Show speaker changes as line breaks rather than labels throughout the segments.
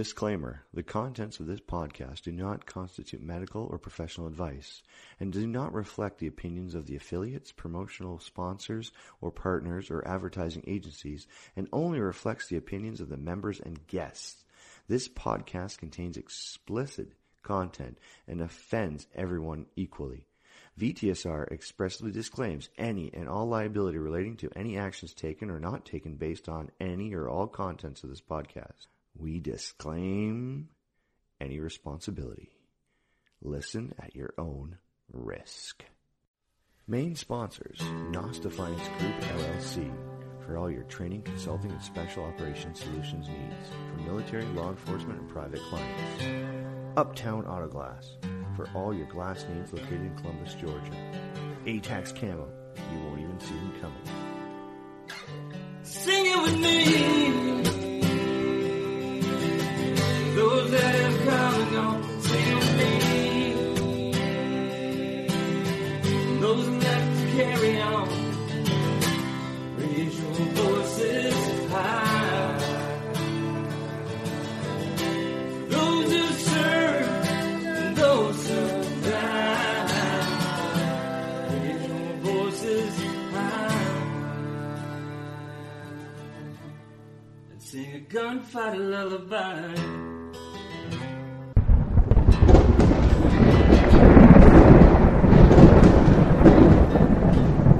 Disclaimer The contents of this podcast do not constitute medical or professional advice and do not reflect the opinions of the affiliates, promotional sponsors, or partners or advertising agencies and only reflects the opinions of the members and guests. This podcast contains explicit content and offends everyone equally. VTSR expressly disclaims any and all liability relating to any actions taken or not taken based on any or all contents of this podcast. We disclaim any responsibility. Listen at your own risk. Main sponsors, NOS Defiance Group LLC, for all your training, consulting, and special operations solutions needs for military, law enforcement, and private clients. Uptown Auto Glass, for all your glass needs located in Columbus, Georgia. ATAX Camo, you won't even see them coming.
Sing it with me. And sing a gunfight lullaby.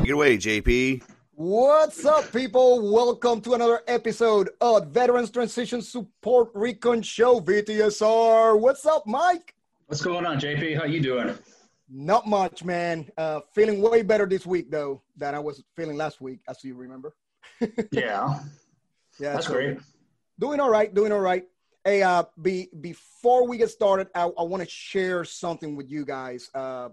Get away, JP.
What's up, people? Welcome to another episode of Veterans Transition Support Recon Show VTSR. What's up, Mike?
What's going on, JP? How you doing?
Not much, man. Uh, feeling way better this week, though, than I was feeling last week, as you remember.
Yeah,
Yeah,
that's
so
great.
Doing all right, doing all right. Hey, uh, be, before we get started, I, I want to share something with you guys. Uh,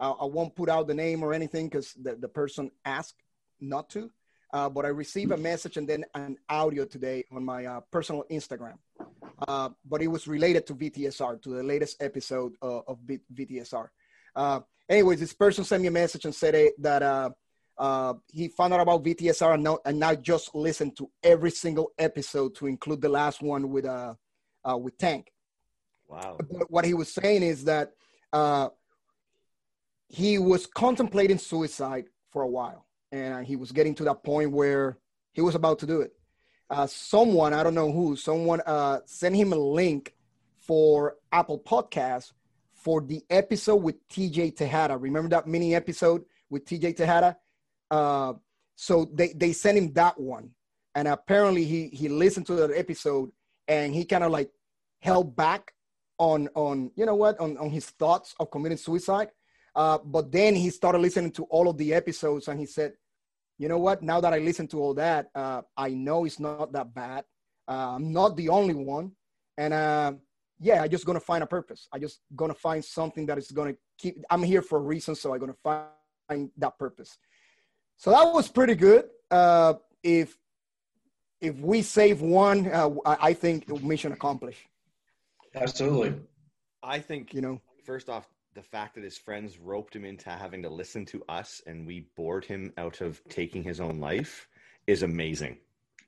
I, I won't put out the name or anything because the, the person asked not to. Uh, but I received a message and then an audio today on my uh, personal Instagram. Uh, but it was related to VTSR, to the latest episode uh, of V- VTSR. Uh, anyways, this person sent me a message and said eh, that uh, uh, he found out about VTSR and now, and now just listened to every single episode to include the last one with uh, uh with Tank.
Wow.
But what he was saying is that uh, he was contemplating suicide for a while, and he was getting to that point where he was about to do it. Uh, someone, I don't know who, someone uh, sent him a link for Apple Podcasts for the episode with TJ Tejada. Remember that mini episode with TJ Tejada? Uh, so they, they sent him that one. And apparently he, he listened to that episode and he kind of like held back on, on you know what, on, on his thoughts of committing suicide. Uh, but then he started listening to all of the episodes and he said, you know what, now that I listened to all that, uh, I know it's not that bad. Uh, I'm not the only one. And uh, yeah, I just gonna find a purpose. I just gonna find something that is gonna keep. I'm here for a reason, so I'm gonna find that purpose. So that was pretty good. Uh, if if we save one, uh, I, I think mission accomplished.
Absolutely.
I think,
You know,
first off, the fact that his friends roped him into having to listen to us and we bored him out of taking his own life is amazing.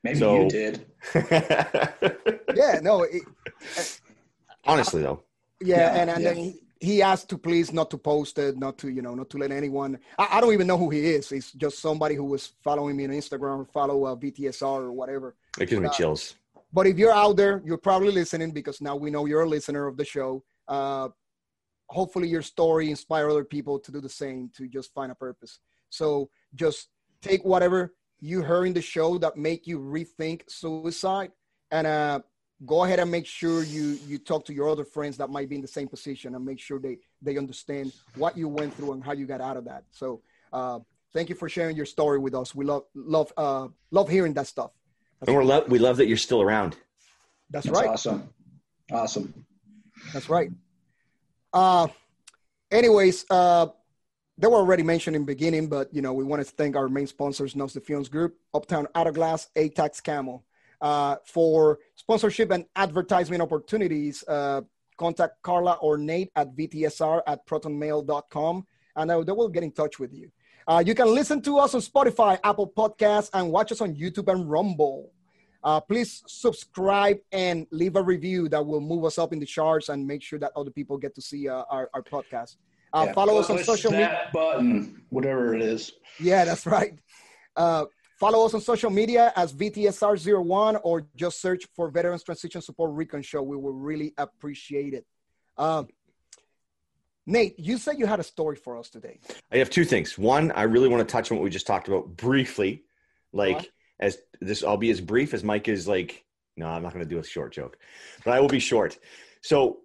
Maybe
So-
you did.
yeah, no, it,
Honestly, though,
yeah,
Yeah,
and and
yeah.
then he, he asked to please not to post it, not to you know, not to let anyone. I, I don't even know who he is. He's just somebody who was following me on Instagram, follow uh, VTSR or whatever.
it gives me chills.
But if you're out there, you're probably listening because now we know you're a listener of the show. Uh, hopefully, your story inspire other people to do the same, to just find a purpose. So just take whatever you heard in the show that make you rethink suicide, and uh, go ahead and make sure you you talk to your other friends that might be in the same position, and make sure they they understand what you went through and how you got out of that. So. Uh, Thank you for sharing your story with us. We love love uh, love hearing that stuff.
And we're lo- we love that you're still around.
That's
That's
right.
awesome. Awesome.
That's right. Uh, anyways, uh, they were already mentioned in the beginning, but you know, we want to thank our main sponsors, NOS Defiance Group, Uptown Auto Glass, ATAX Camo. Uh, for sponsorship and advertisement opportunities, uh, contact Carla or Nate at VTSR at protonmail.com and uh, they will get in touch with you. Uh, you can listen to us on Spotify, Apple Podcasts, and watch us on YouTube and Rumble. Uh, please subscribe and leave a review that will move us up in the charts and make sure that other people get to see uh, our, our podcast. Uh,
Yeah,
follow us on social media.
button, whatever it is.
Yeah, that's right. Follow us on social media as VTSR01 or just search for Veterans Transition Support Recon Show. We will really appreciate it. Um, Nate, you said you had a story for us today.
I have two things. One, I really want to touch on what we just talked about briefly. Like
What?
as this, I'll be as brief as Mike is. Like, no, I'm not going to do a short joke, but I will be short. So,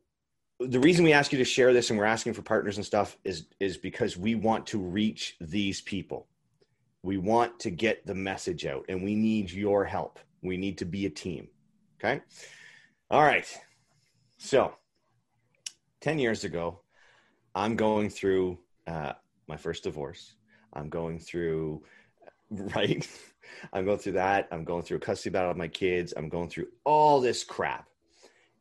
the reason we ask you to share this and we're asking for partners and stuff is is because we want to reach these people. We want to get the message out, and we need your help. We need to be a team. Okay. All right. So, ten years ago, I'm going through uh, my first divorce. I'm going through, right? I'm going through that. I'm going through a custody battle with my kids. I'm going through all this crap.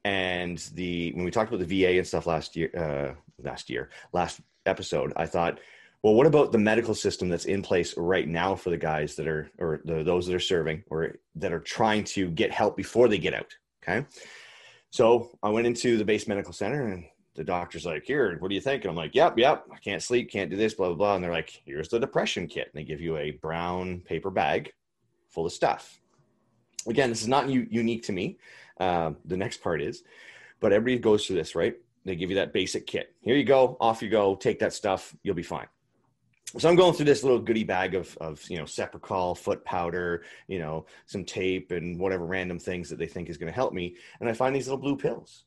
And the when we talked about the VA and stuff last year, uh, last year, last episode, I thought, well, what about the medical system that's in place right now for the guys that are, or the, those that are serving, or that are trying to get help before they get out? Okay. So I went into the base medical center and the doctor's like, here, what do you think? And I'm like, yep, yep, I can't sleep, can't do this, blah, blah, blah. And they're like, here's the depression kit. And they give you a brown paper bag full of stuff. Again, this is not u- unique to me. Um, the next part is, but everybody goes through this, right? They give you that basic kit. Here you go, off you go, take that stuff, you'll be fine. So I'm going through this little goodie bag of, of you know, Cepacol, foot powder, you know, some tape and whatever random things that they think is going to help me. And I find these little blue pills.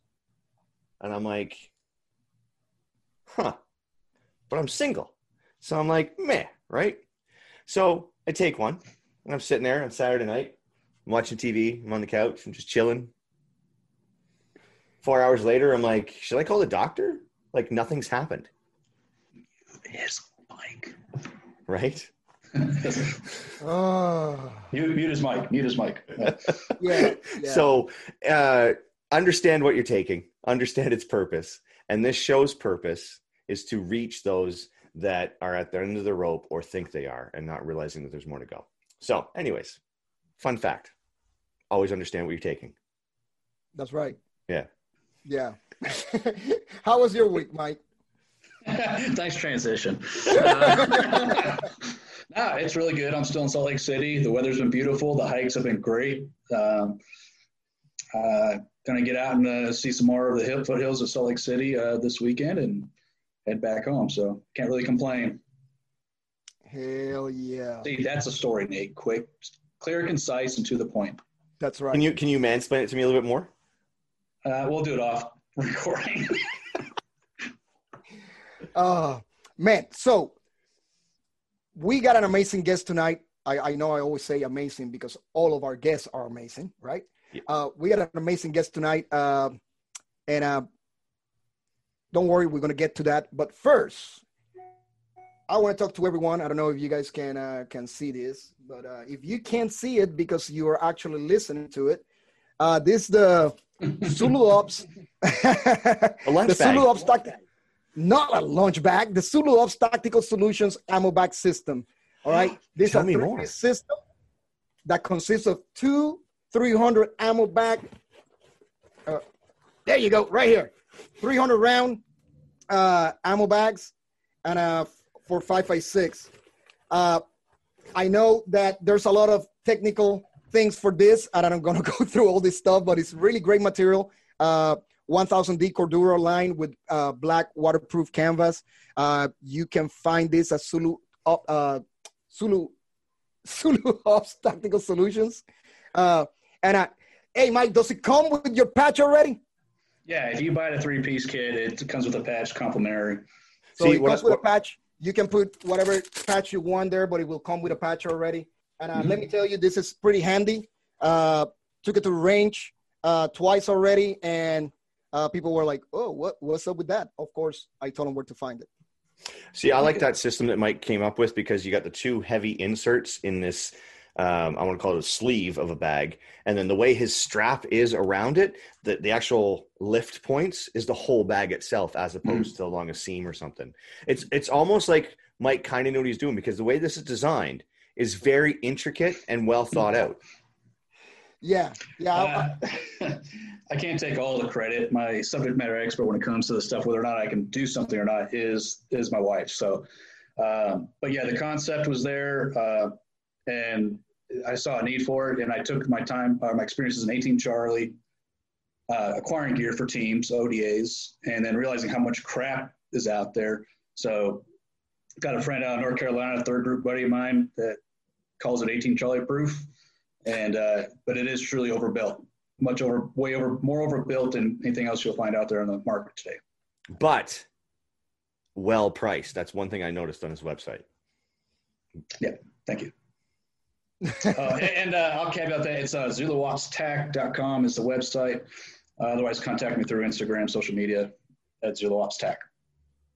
And I'm like, huh, but I'm single. So I'm like, meh, right? So I take one and I'm sitting there on Saturday night. I'm watching TV. I'm on the couch. I'm just chilling. Four hours later, I'm like, should I call the doctor? Like nothing's happened,
His mic.
right?
Oh,
mute, mute his mic. Mute his mic. Yeah.
yeah. yeah.
So uh, understand what you're taking, understand its purpose. And this show's purpose is to reach those that are at the end of the rope or think they are and not realizing that there's more to go. So, anyways, fun fact always understand what you're taking.
That's right.
Yeah.
Yeah. How was your week, Mike?
nice transition. Uh, nah, it's really good. I'm still in Salt Lake City. The weather's been beautiful. The hikes have been great. Um, uh, gonna get out and uh, see some more of the hill foothills of Salt Lake City uh, this weekend and head back home. So can't really complain.
Hell yeah.
See, that's a story, Nate. Quick, clear, concise, and to the point.
That's right.
Can you can you mansplain it to me a little bit more?
Uh, we'll do it off recording.
Uh, man, so we got an amazing guest tonight. I, I know I always say amazing because all of our guests are amazing, right?
Yeah.
Uh, we got an amazing guest tonight. Uh, and uh, don't worry, we're going to get to that. But first, I want to talk to everyone. I don't know if you guys can uh, can see this, but uh, if you can't see it because you are actually listening to it, uh, this is the Zulu Ops. The. Zulu Ops tactic, not a lunch bag. The Zulu Ops Tactical Solutions ammo bag system. All right, this
Tell
is a system that consists of two 300 ammo bag. Uh, there you go, right here, 300 round uh, ammo bags, and uh, for 556. Uh, I know that there's a lot of technical things for this, and I'm gonna go through all this stuff, but it's really great material. Uh, 1000D Cordura line with uh, black waterproof canvas. Uh, you can find this at Zulu, uh, Zulu, Zulu Ops Tactical Solutions. Uh, and uh, hey, Mike, does it come with your patch already?
yeah, if you buy the three-piece kit, it comes with a patch complimentary.
So
See,
it comes
I-
with a patch. You can put whatever patch you want there, but it will come with a patch already. And uh, let me tell you, this is pretty handy. Uh, took it to range uh, twice already, and uh, people were like, "Oh, what what's up with that?" Of course, I told them where to find it.
See, I like that system that Mike came up with because you got the two heavy inserts in this. Um, I want to call it a sleeve of a bag, and then the way his strap is around it, the the actual lift points is the whole bag itself, as opposed to along a seam or something. It's it's almost like Mike kind of knew what he's doing because the way this is designed is very intricate and well thought out.
Yeah, yeah. I-
Uh, I can't take all the credit. My subject matter expert when it comes to the stuff, whether or not I can do something or not, is is my wife. So, um, but yeah, the concept was there, uh, and I saw a need for it, and I took my time, uh, my experience as an 18 Charlie, uh, acquiring gear for teams, ODAs, and then realizing how much crap is out there. So, got a friend out in North Carolina, third group buddy of mine that calls it 18 Charlie proof, and uh, but it is truly overbuilt much over, way over, more overbuilt than anything else you'll find out there in the market today.
But well priced. That's one thing I noticed on his website.
Yeah, thank you. uh, and uh, I'll caveat that it's uh, ZuluOpsTac.com is the website. Uh, otherwise, contact me through Instagram, social media at ZuluOpsTac.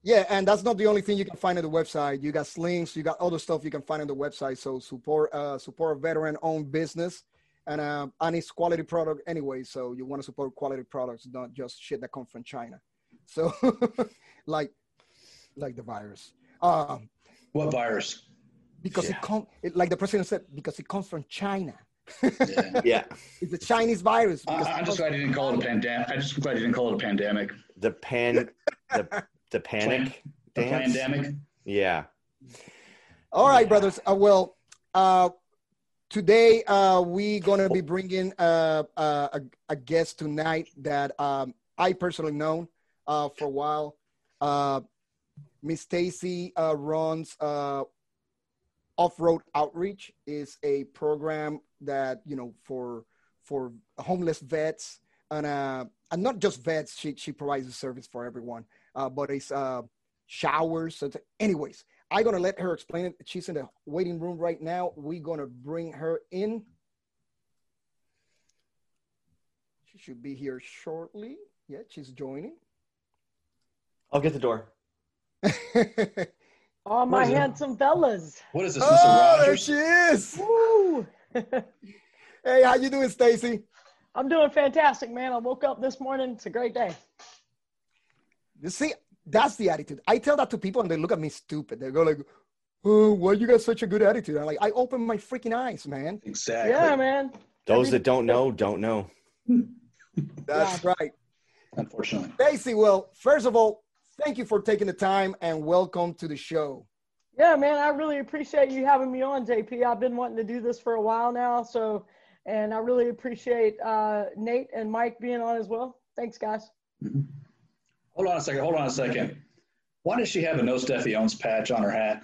Yeah, and that's not the only thing you can find on the website. You got slings, you got other stuff you can find on the website. So support uh support a veteran owned business and uh and it's quality product anyway. So you want to support quality products, not just shit that comes from China. So like like the virus. Um
What virus?
because
Yeah.
it comes it, like the president said, because it comes from China.
Yeah.
Yeah.
It's a Chinese virus. Uh,
I'm just glad he didn't call it a pandemic. I'm just glad he didn't call it a pandemic.
The pan the the panic
A
dance.
pandemic.
Yeah.
All right, brothers. Uh, well, uh, today uh, we gonna be bringing uh, uh, a, a guest tonight that um, I personally known uh, for a while. Uh, Miss Stacy uh, runs uh, Off-Road Outreach is a program that you know for for homeless vets and uh, and not just vets. She she provides a service for everyone, uh, but it's uh, showers. So it's- anyways, I'm gonna let her explain it. She's in the waiting room right now. We're gonna bring her in. She should be here shortly. Yeah, she's joining.
I'll get the door.
All my
What is it?
handsome fellas.
What is this, Mr.
oh, there she is.
Woo!
Hey, how you doing, Stacy?
I'm doing fantastic, man. I woke up this morning. It's a great day.
You see, that's the attitude. I tell that to people, and they look at me stupid. They go like, "Oh, why you got such a good attitude?" I'm like, "I open my freaking eyes, man."
Exactly.
Yeah, man.
Those
Every-
that don't know, don't know.
That's right.
Unfortunately.
Stacy, well, first of all, thank you for taking the time and welcome to the show.
Yeah, man. I really appreciate you having me on, JP. I've been wanting to do this for a while now. So, and I really appreciate uh, Nate and Mike being on as well. Thanks, guys.
Hold on a second. Hold on a second. Why does she have a NOS Defiance patch on her hat?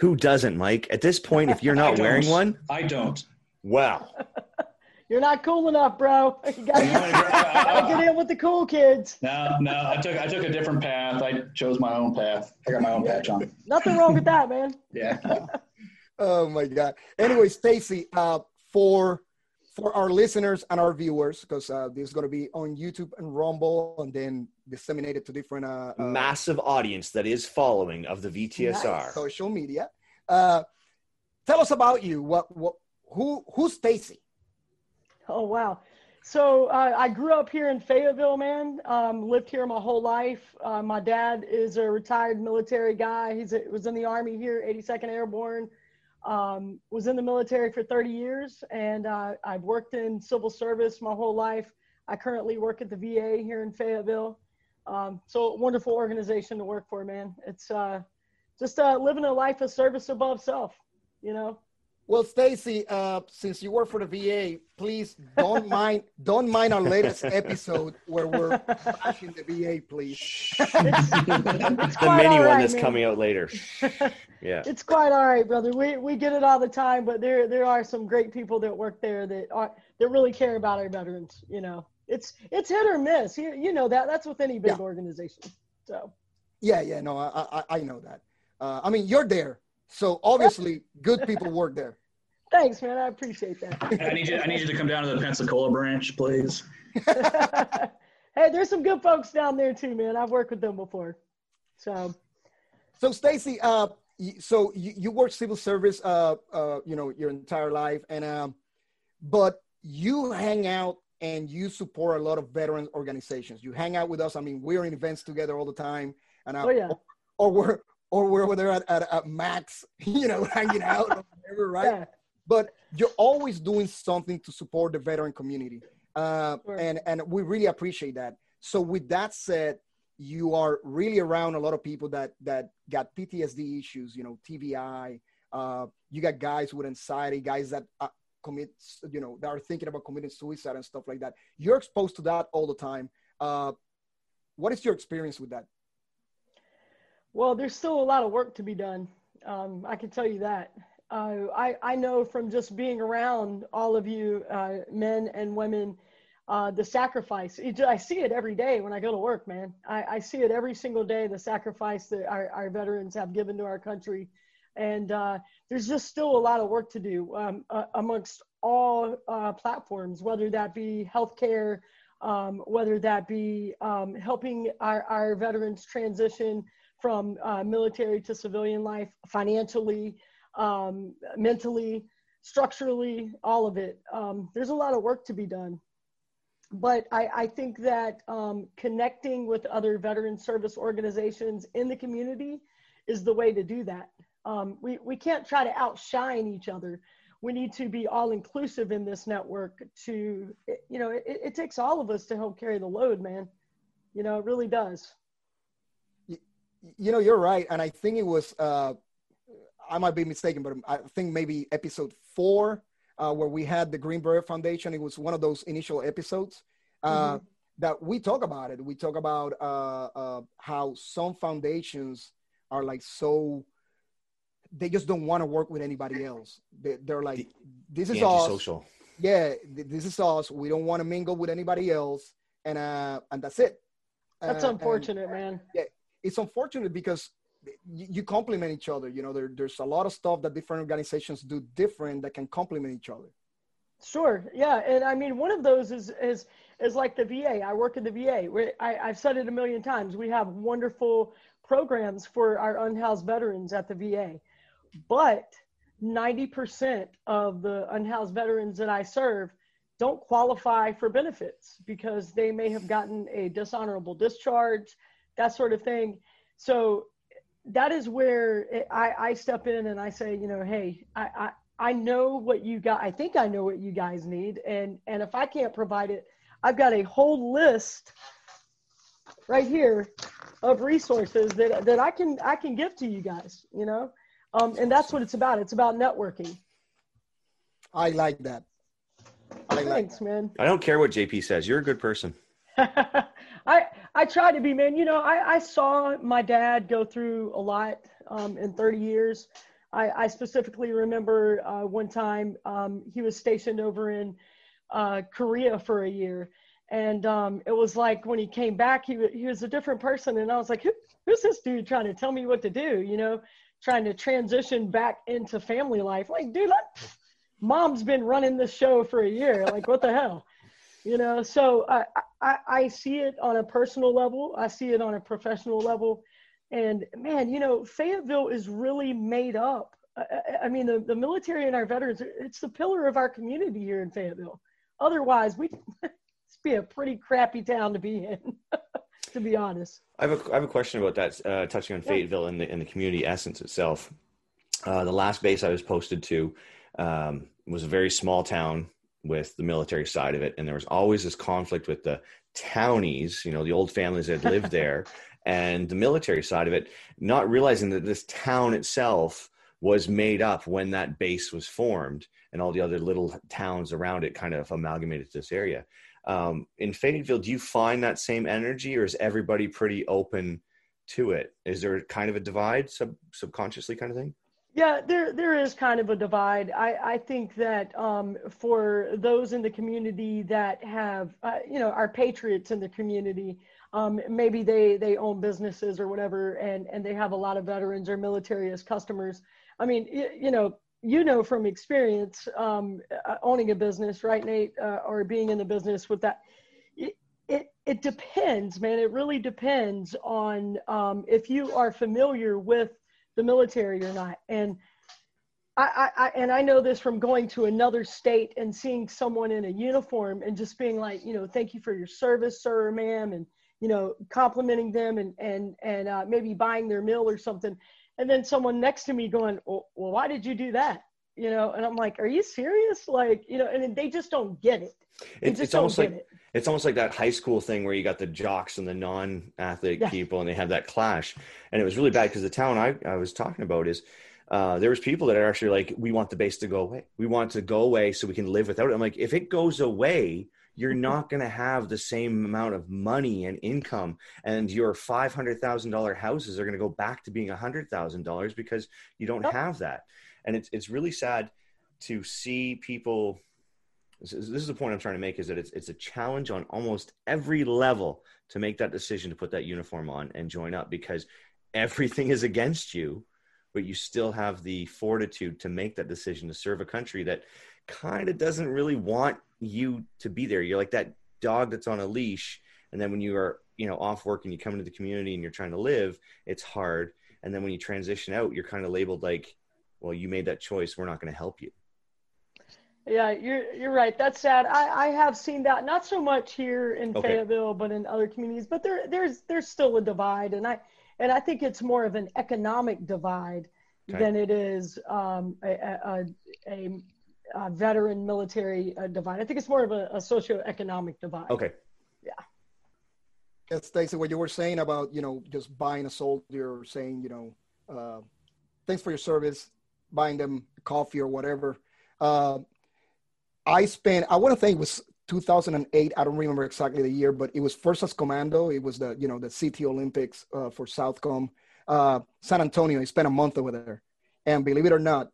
Who doesn't, Mike? At this point, if you're not wearing one,
I don't.
wow.
You're not cool enough, bro. You gotta get, gotta get in with the cool kids.
No, no, I took I took a different path. I chose my own path. I got my own patch on.
Nothing wrong with that, man.
Yeah.
Oh my God. Anyway, Stacy, uh, for for our listeners and our viewers, because uh, this is going to be on YouTube and Rumble, and then disseminated to different uh, uh,
Massive audience that is following of the VTSR.
social media. Uh, tell us about you. What what who who's Stacy?
Oh wow! So uh, I grew up here in Fayetteville, man. Um, lived here my whole life. Uh, my dad is a retired military guy. He's a, was in the army here, 82nd Airborne. Um, was in the military for 30 years, and uh, I've worked in civil service my whole life. I currently work at the VA here in Fayetteville. Um, so wonderful organization to work for, man. It's uh, just uh, living a life of service above self, you know.
Well, Stacy, uh, since you work for the VA, please don't mind don't mind our latest episode where we're bashing the VA, please.
It's
the mini
all
one that's
man.
coming out later. Yeah.
It's quite all right, brother. We we get it all the time, but there there are some great people that work there that are that really care about our veterans. You know, it's it's hit or miss. You you know that that's with any big
Yeah.
organization. So
Yeah, yeah, no, I I, I know that. Uh, I mean, you're there, so obviously good people work there.
thanks, man. I appreciate that.
I need you I need you to come down to the Pensacola branch, please.
hey, there's some good folks down there too, man. I've worked with them before. So
So, Stacy, uh, so you, you work civil service, uh, uh, you know, your entire life, and um, but you hang out and you support a lot of veteran organizations. You hang out with us. I mean, we're in events together all the time, and uh,
Oh, yeah.
or, or we're or we're over there at, at, at Max, you know, hanging out or whatever, right?
yeah,
but you're always doing something to support the veteran community, uh,
Sure.
and and we really appreciate that. So with that said, you are really around a lot of people that that got PTSD issues, you know, TBI. Uh, you got guys with anxiety, guys that uh, commit, you know, that are thinking about committing suicide and stuff like that. You're exposed to that all the time. Uh, what is your experience with that?
Well, there's still a lot of work to be done. Um, I can tell you that. Uh, I, I know from just being around all of you, uh, men and women, uh, the sacrifice. I see it every day when I go to work, man. I, I see it every single day, the sacrifice that our, our veterans have given to our country. And uh, there's just still a lot of work to do um, uh, amongst all uh, platforms, whether that be healthcare, um, whether that be um, helping our, our veterans transition from uh, military to civilian life financially, um, mentally, structurally, all of it. Um, there's a lot of work to be done. But I, I think that um, connecting with other veteran service organizations in the community is the way to do that. Um, we, we can't try to outshine each other. We need to be all inclusive in this network to, you know, it, it takes all of us to help carry the load, man. You know, it really does.
you know you're right and i think it was uh i might be mistaken but i think maybe episode four uh, where we had the green beret foundation it was one of those initial episodes uh,
Mhm.
that we talk about it we talk about uh, uh, how some foundations are like so they just don't want to work with anybody else they, they're like
The-
this is all
Antisocial.
yeah this is us we don't want to mingle with anybody else and uh and that's it
That's
Uh, and-
unfortunate, man. Yeah.
It's unfortunate because you, you complement each other. You know, there, there's a lot of stuff that different organizations do different that can complement each other.
Sure. Yeah. And I mean, one of those is, is, is like the VA. I work in the VA. Where I, I've said it a million times. We have wonderful programs for our unhoused veterans at the VA. But 90% of the unhoused veterans that I serve don't qualify for benefits because they may have gotten a dishonorable discharge, that sort of thing. So that is where I, I step in and I say, you know, hey, I, I, I know what you got. I think I know what you guys need. And, and if I can't provide it, I've got a whole list right here of resources that, that I can, I can give to you guys, you know? Um, and that's what it's about. It's about networking.
I like that. I like
Thanks, man.
I don't care what JP says. You're a good person.
I I try to be, man. You know, I, I saw my dad go through a lot um, in 30 years. I, I specifically remember uh, one time um, he was stationed over in uh, Korea for a year, and um, it was like when he came back, he wa- he was a different person, and I was like, Who, who's this dude trying to tell me what to do? You know, trying to transition back into family life. Like, dude, let, mom's been running this show for a year. Like, what the hell? you know so I, I i see it on a personal level i see it on a professional level and man you know fayetteville is really made up I- I mean the, the military and our veterans it's the pillar of our community here in fayetteville otherwise we'd be a pretty crappy town to be in to be honest
I have a, I have a question about that, uh, touching on
Yeah.
Fayetteville and the, and the community essence itself. Uh, the last base I was posted to um, was a very small town with the military side of it. And there was always this conflict with the townies, you know, the old families that lived there, and the military side of it, not realizing that this town itself was made up when that base was formed and all the other little towns around it kind of amalgamated to this area um, in Fayetteville, do you find that same energy, or is everybody pretty open to it? Is there kind of a divide, sub subconsciously, kind of thing?
Yeah, there there is kind of a divide. I I think that um, for those in the community that have uh, you know are patriots in the community, um, maybe they they own businesses or whatever, and and they have a lot of veterans or military as customers. I mean, y- you know, you know from experience um, uh, owning a business, right, Nate, uh, or being in the business with that. It, it, it depends, man. It really depends on um, if you are familiar with the military or not. And I, I, I and I know this from going to another state and seeing someone in a uniform and just being like, you know, thank you for your service, sir, or ma'am, and you know, complimenting them and and and uh, maybe buying their meal or something, and then someone next to me going, well, well, why did you do that? you know, and I'm like, are you serious? Like, you know, and they just don't get it. They
It,
just
it's almost like
it.
it's almost like that high school thing where you got the jocks and the non-athletic
Yeah.
people, and they have that clash, and it was really bad because the town I, I was talking about is. Uh, there was people that are actually like, we want the base to go away. We want it to go away so we can live without it. I'm like, if it goes away, you're not going to have the same amount of money and income, and your five hundred thousand dollar houses are going to go back to being a hundred thousand dollars because you don't
Yep.
have that. And it's it's really sad to see people this is, this is the point I'm trying to make is that it's it's a challenge on almost every level to make that decision to put that uniform on and join up because everything is against you, but you still have the fortitude to make that decision to serve a country that kind of doesn't really want you to be there. You're like that dog that's on a leash, and then when you are you know off work and you come into the community and you're trying to live, it's hard. And then when you transition out, you're kind of labeled like, well, you made that choice. We're not going to help you.
Yeah, you're you're right. That's sad. I, I have seen that not so much here in
Okay.
Fayetteville, but in other communities. But there there's there's still a divide, and I and I think it's more of an economic divide
Okay.
than it is um, a, a, a, a veteran military uh, divide. I think it's more of a, a socioeconomic divide.
Okay. Yeah.
Yes, Stacey, what you were saying about, you know, just buying a soldier, saying, you know, uh, thanks for your service, buying them coffee or whatever. Uh, I spent, I want to think it was 2008. I don't remember exactly the year, but it was Fuerzas Comando. It was the, you know, the City Olympics uh, for Southcom, uh, San Antonio. I spent a month over there. And believe it or not,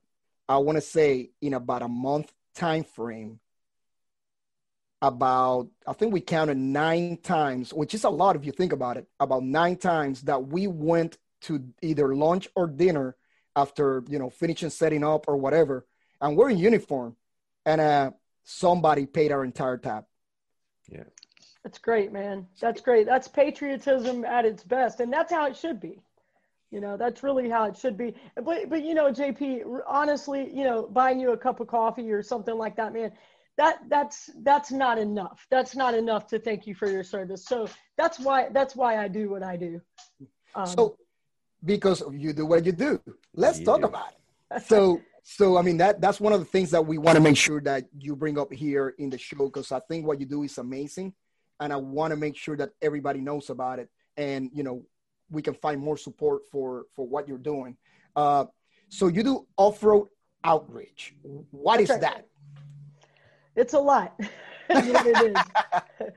I want to say in about a month time frame, about I think we counted nine times, which is a lot if you think about it, about nine times that we went to either lunch or dinner after you know finishing setting up or whatever, and we're in uniform, and uh, somebody paid our entire tab.
Yeah.
That's great, man. That's great. That's patriotism at its best, and that's how it should be. You know, that's really how it should be. But but you know, JP, honestly, you know, buying you a cup of coffee or something like that, man, that that's that's not enough. That's not enough to thank you for your service. So that's why that's why I do what I do. Um,
So because you do what you do, let's
You
talk
do.
about it. So so I mean that that's one of the things that we want to make sure that you bring up here in the show because I think what you do is amazing, and I want to make sure that everybody knows about it, and you know we can find more support for for what you're doing. Uh, so you do off road outreach. What is that?
It's a lot. It is.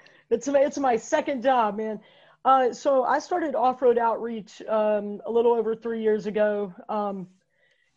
it's my, it's my second job, man. Uh, so I started off-road outreach um, a little over three years ago. Um,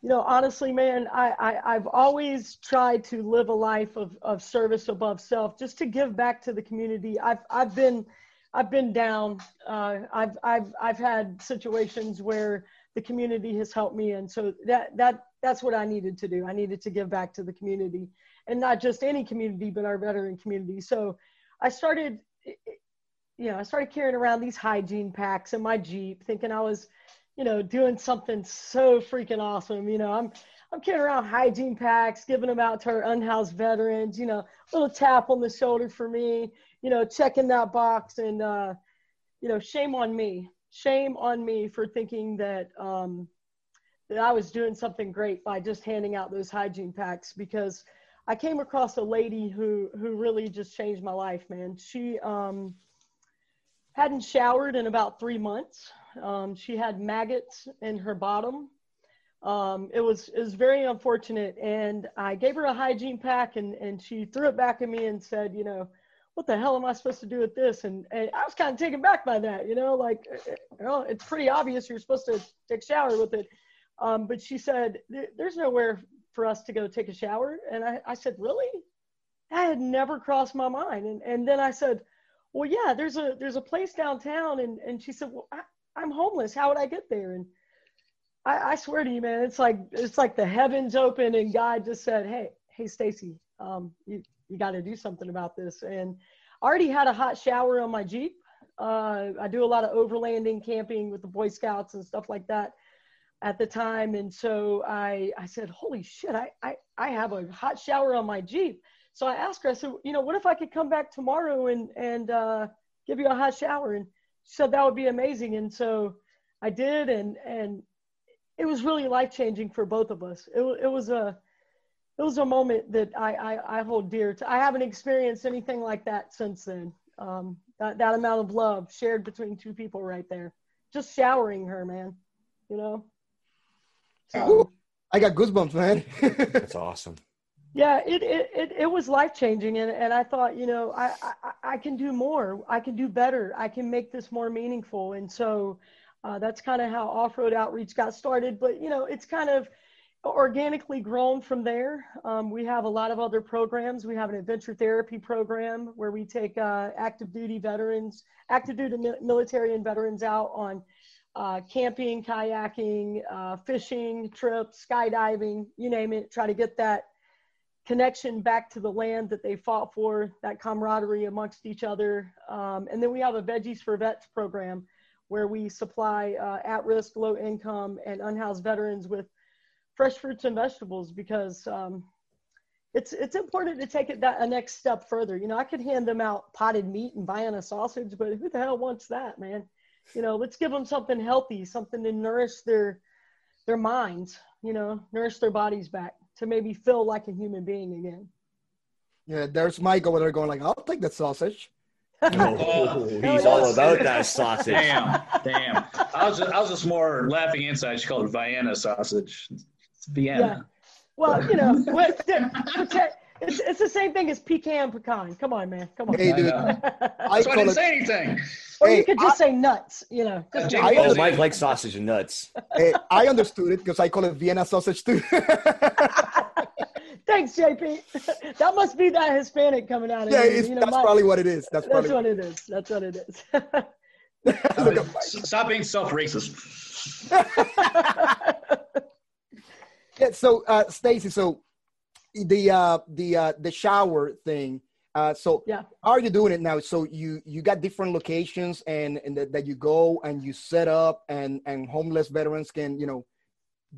you know, honestly, man, I, I I've always tried to live a life of, of service above self, just to give back to the community. I've I've been I've been down. Uh, I've I've I've had situations where the community has helped me, and so that that that's what I needed to do. I needed to give back to the community and not just any community, but our veteran community. So I started, you know, I started carrying around these hygiene packs in my Jeep, thinking I was, you know, doing something so freaking awesome. You know, I'm I'm carrying around hygiene packs, giving them out to our unhoused veterans. You know, a little tap on the shoulder for me. You know, checking that box, and uh, you know, shame on me. Shame on me for thinking that um, that I was doing something great by just handing out those hygiene packs because I came across a lady who who really just changed my life, man. She um, hadn't showered in about three months. Um, she had maggots in her bottom. Um, it was it was very unfortunate, and I gave her a hygiene pack, and and she threw it back at me and said, you know, what the hell am I supposed to do with this? And, and I was kind of taken back by that, you know, like, uh, you know, it's pretty obvious you're supposed to take a shower with it. Um, but she said, there's nowhere for us to go take a shower. And I, I said, really? That had never crossed my mind. And, and then I said, well, yeah, there's a, there's a place downtown. And, and she said, well, I, I'm homeless. How would I get there? And I, I swear to you, man, it's like, it's like the heavens open and God just said, Hey, Hey, Stacy, um, you, you got to do something about this. And I already had a hot shower on my Jeep. Uh, I do a lot of overlanding camping with the Boy Scouts and stuff like that at the time. And so I, I said, holy shit, I, I, I have a hot shower on my Jeep. So I asked her, I said, you know, what if I could come back tomorrow and, and uh, give you a hot shower? And she said that would be amazing. And so I did. And, and it was really life changing for both of us. It, it was a, it was a moment that I, I, I hold dear to. I haven't experienced anything like that since then. Um, that, that amount of love shared between two people right there. Just showering her, man. You know?
Ooh, I got goosebumps, man.
That's awesome.
Yeah, it, it, it, it was life changing. And, and I thought, you know, I, I, I can do more. I can do better. I can make this more meaningful. And so uh, that's kind of how off road outreach got started. But, you know, it's kind of organically grown from there. Um, we have a lot of other programs. We have an adventure therapy program where we take uh, active duty veterans, active duty military and veterans out on uh, camping, kayaking, uh, fishing trips, skydiving, you name it, try to get that connection back to the land that they fought for, that camaraderie amongst each other. Um, and then we have a Veggies for Vets program where we supply uh, at risk, low income, and unhoused veterans with fresh fruits and vegetables because um, it's it's important to take it that a next step further. You know, I could hand them out potted meat and Vienna sausage, but who the hell wants that, man? You know, let's give them something healthy, something to nourish their their minds. You know, nourish their bodies back to maybe feel like a human being again.
yeah, there's Mike over there going like, "I'll take that sausage."
Oh, he's all about that sausage.
Damn, damn. I was just, I was just more laughing inside. She called it Vienna sausage. It's Vienna.
Well, you know, what- it's, it's the same thing as pecan pecan. Come on, man. Come on.
Hey,
I
dude. I
That's why I didn't
it.
say anything.
or
Hey,
you could just say nuts, you know. Just
oh,
Jake.
I-
Oh, Mike likes sausage and nuts.
Hey, I understood it because I call it Vienna sausage too.
Thanks, JP. that must be that Hispanic coming out of
yeah,
you.
it's,
you know,
that's
my-
probably what it is. That's
That's what it is. That's what it is.
Look at uh, Mike.
S- Stop being self-racist.
Yeah, so uh, Stacy, so the uh, the uh, the shower thing. Uh, so
Yeah.
how are you doing it now? So you you got different locations and and that, that you go and you set up and and homeless veterans can you know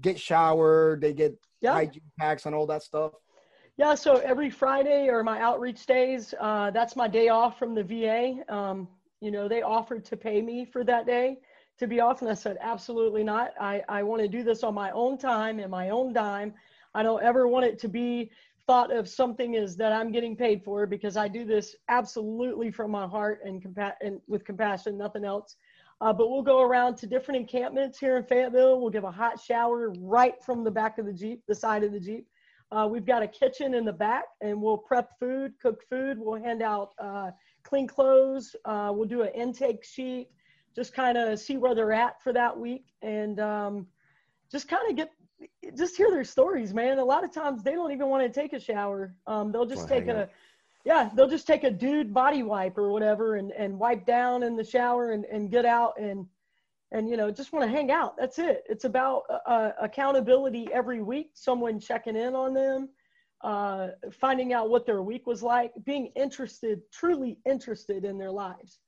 get showered, they get
yeah.
hygiene packs and all that stuff.
Yeah, so every Friday or my outreach days, uh, that's my day off from the VA. Um, you know, they offered to pay me for that day to be off, and I said, absolutely not. I, I want to do this on my own time and my own dime. I don't ever want it to be thought of something is that I'm getting paid for because I do this absolutely from my heart and, compa- and with compassion, nothing else. Uh, but we'll go around to different encampments here in Fayetteville. We'll give a hot shower right from the back of the Jeep, the side of the Jeep. Uh, we've got a kitchen in the back, and we'll prep food, cook food. We'll hand out uh, clean clothes. Uh, we'll do an intake sheet, just kind of see where they're at for that week, and um, just kind of get, just hear their stories, man. A lot of times they don't even want to take a shower. Um, they'll just
Wanna
take a,
out.
yeah, they'll just take a dude body wipe or whatever, and and wipe down in the shower and and get out and and you know just want to hang out that's it it's about uh, accountability every week someone checking in on them uh, finding out what their week was like being interested truly interested in their lives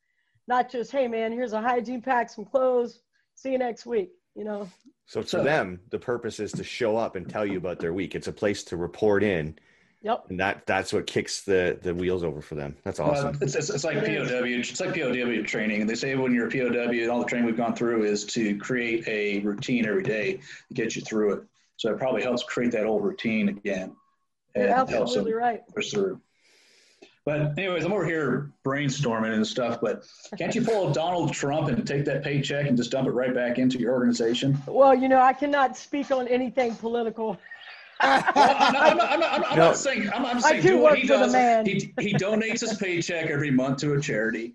not just hey man here's a hygiene pack some clothes see you next week you know
So to them, the purpose is to show up and tell you about their week. It's a place to report in,
yep
and that that's what kicks the the wheels over for them. That's
Well,
awesome.
it's, it's, it's like POW. It's like POW training. And they say when you're a POW, and all the training we've gone through is to create a routine every day to get you through it. So it probably helps create that old routine again. And
you're
helps them
absolutely right
push through. But anyways, I'm over here brainstorming and stuff. But can't you pull a Donald Trump and take that paycheck and just dump it right back into your organization?
well you know i cannot speak on anything political
Well, I'm not, I'm not, I'm not, I'm
No.
not saying. I'm, I'm
I do
do what
work
he
for the
does.
man.
He, he donates his paycheck every month to a charity.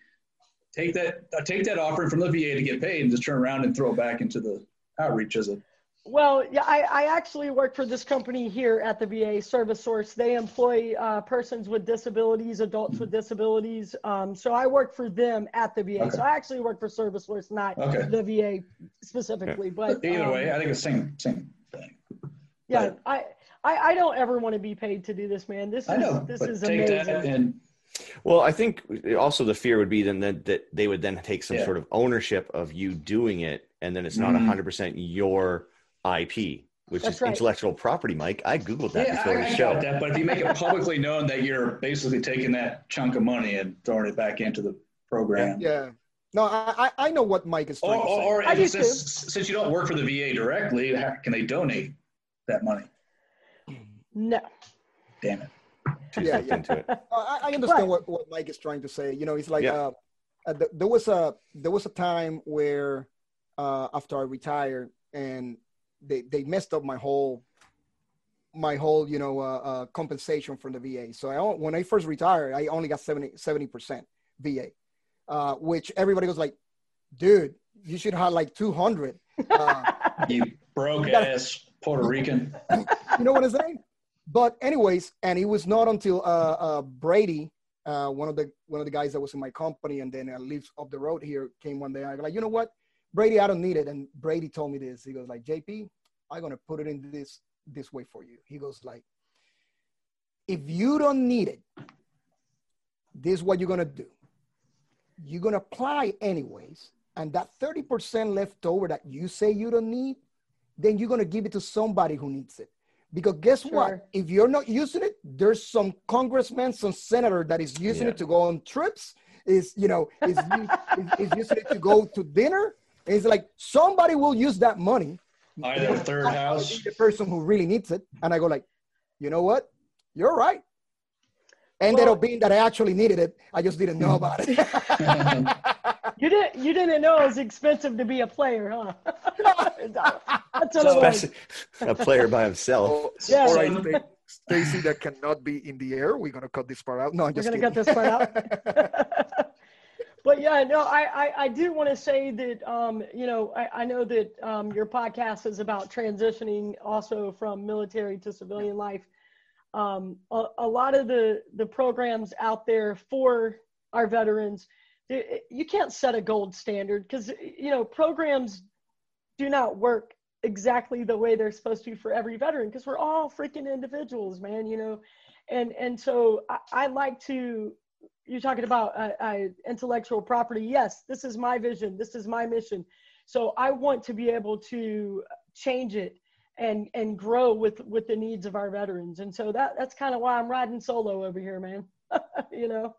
Take that uh, take that offering from the VA to get paid, and just turn around and throw it back into the outreach as a.
Well, yeah, I, I actually work for this company here at the VA Service Source. They employ uh, persons with disabilities, adults with disabilities. Um, so I work for them at the VA.
Okay.
So I actually work for Service Source, not
Okay.
the VA specifically. But
Either
um,
way, I think it's the same same thing.
yeah,
but-
I, I I don't ever want to be paid to do this, man. This is
I know,
this is
take
amazing.
that and
Well, I think also the fear would be then that, that they would then take some
Yeah.
sort of ownership of you doing it, and then it's not
Mhm.
hundred percent your IP, which
That's
is
right.
intellectual property. Mike, I googled that
yeah,
before
I,
the
I
show.
that. But if you make it publicly known that you're basically taking that chunk of money and throwing it back into the program,
Yeah. No, I I- I know what Mike is
or
trying to say.
or, or
I do
since, since you don't work for the VA directly, can they donate that money?
No.
Damn it.
Yeah, yeah.
into it.
I, I understand
Right.
what, what Mike is trying to say. You know, it's like
Yeah.
uh, uh, th- there was a there was a time where uh, after I retired and they they messed up my whole my whole you know uh, uh, compensation from the VA. So I when I first retired, I only got 70 percent VA, uh, which everybody was like, "Dude, you should have like two hundred. Uh,
You broke
You gotta-
ass Puerto Rican.
you know what I'm saying? But anyways, and it was not until uh, uh, Brady, uh, one of the one of the guys that was in my company, and then uh, lives up the road here, came one day. I go like, you know what, Brady, I don't need it. And Brady told me this. He goes like, JP, I'm gonna put it in this this way for you. He goes like, if you don't need it, this is what you're gonna do. You're gonna apply anyways, and that 30% left over that you say you don't need, then you're gonna give it to somebody who needs it. Because guess
Sure.
what? If you're not using it, there's some congressman, some senator that is using
Yeah.
it to go on trips, is you know, is, u- is, is using it to go to dinner. It's like somebody will use that money.
Either third house.
The person who really needs it. And I go like, you know what? You're right. Ended
Well-
up being that I actually needed it. I just didn't know about it.
You didn't you didn't know it was expensive to be a player, huh? That's what.
Especially a player by himself.
Yeah.
All right, Sta- Stacy, that cannot be in the air. We're gonna cut this part out. No, I'm
We're
just
gonna cut this part out. but yeah, no, I, I, I do want to say that um, you know, I, I know that um, your podcast is about transitioning also from military to civilian life. Um, a, a lot of the the programs out there for our veterans, you can't set a gold standard because you know programs do not work exactly the way they're supposed to for every veteran because we're all freaking individuals, man. You know, and and so I, I like to you're talking about uh, uh, intellectual property yes this is my vision this is my mission so i want to be able to change it and and grow with with the needs of our veterans and so that that's kind of why i'm riding solo over here man you know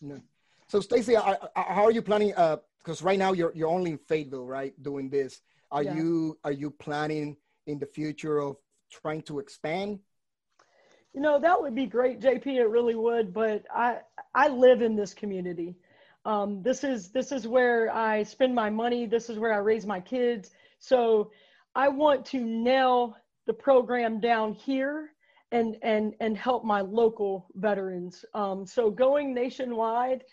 No.
So, Stacy, how are you planning? Uh, because right now you're you're only in Fayetteville, right? Doing this. Are
Yeah.
you are you planning in the future of trying to expand?
You know, that would be great, JP. It really would. But I I live in this community. Um, this is this is where I spend my money. This is where I raise my kids. So I want to nail the program down here and and and help my local veterans. Um, so going nationwide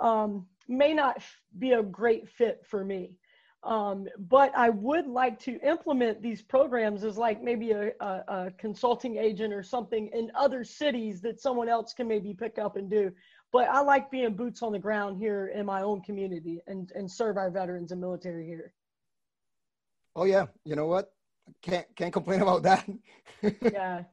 um, may not be a great fit for me. Um, but I would like to implement these programs as like maybe a, a, a consulting agent or something in other cities that someone else can maybe pick up and do. But I like being boots on the ground here in my own community and, and serve our veterans and military here.
Oh yeah, you know what? Can't can't complain about that.
Yeah,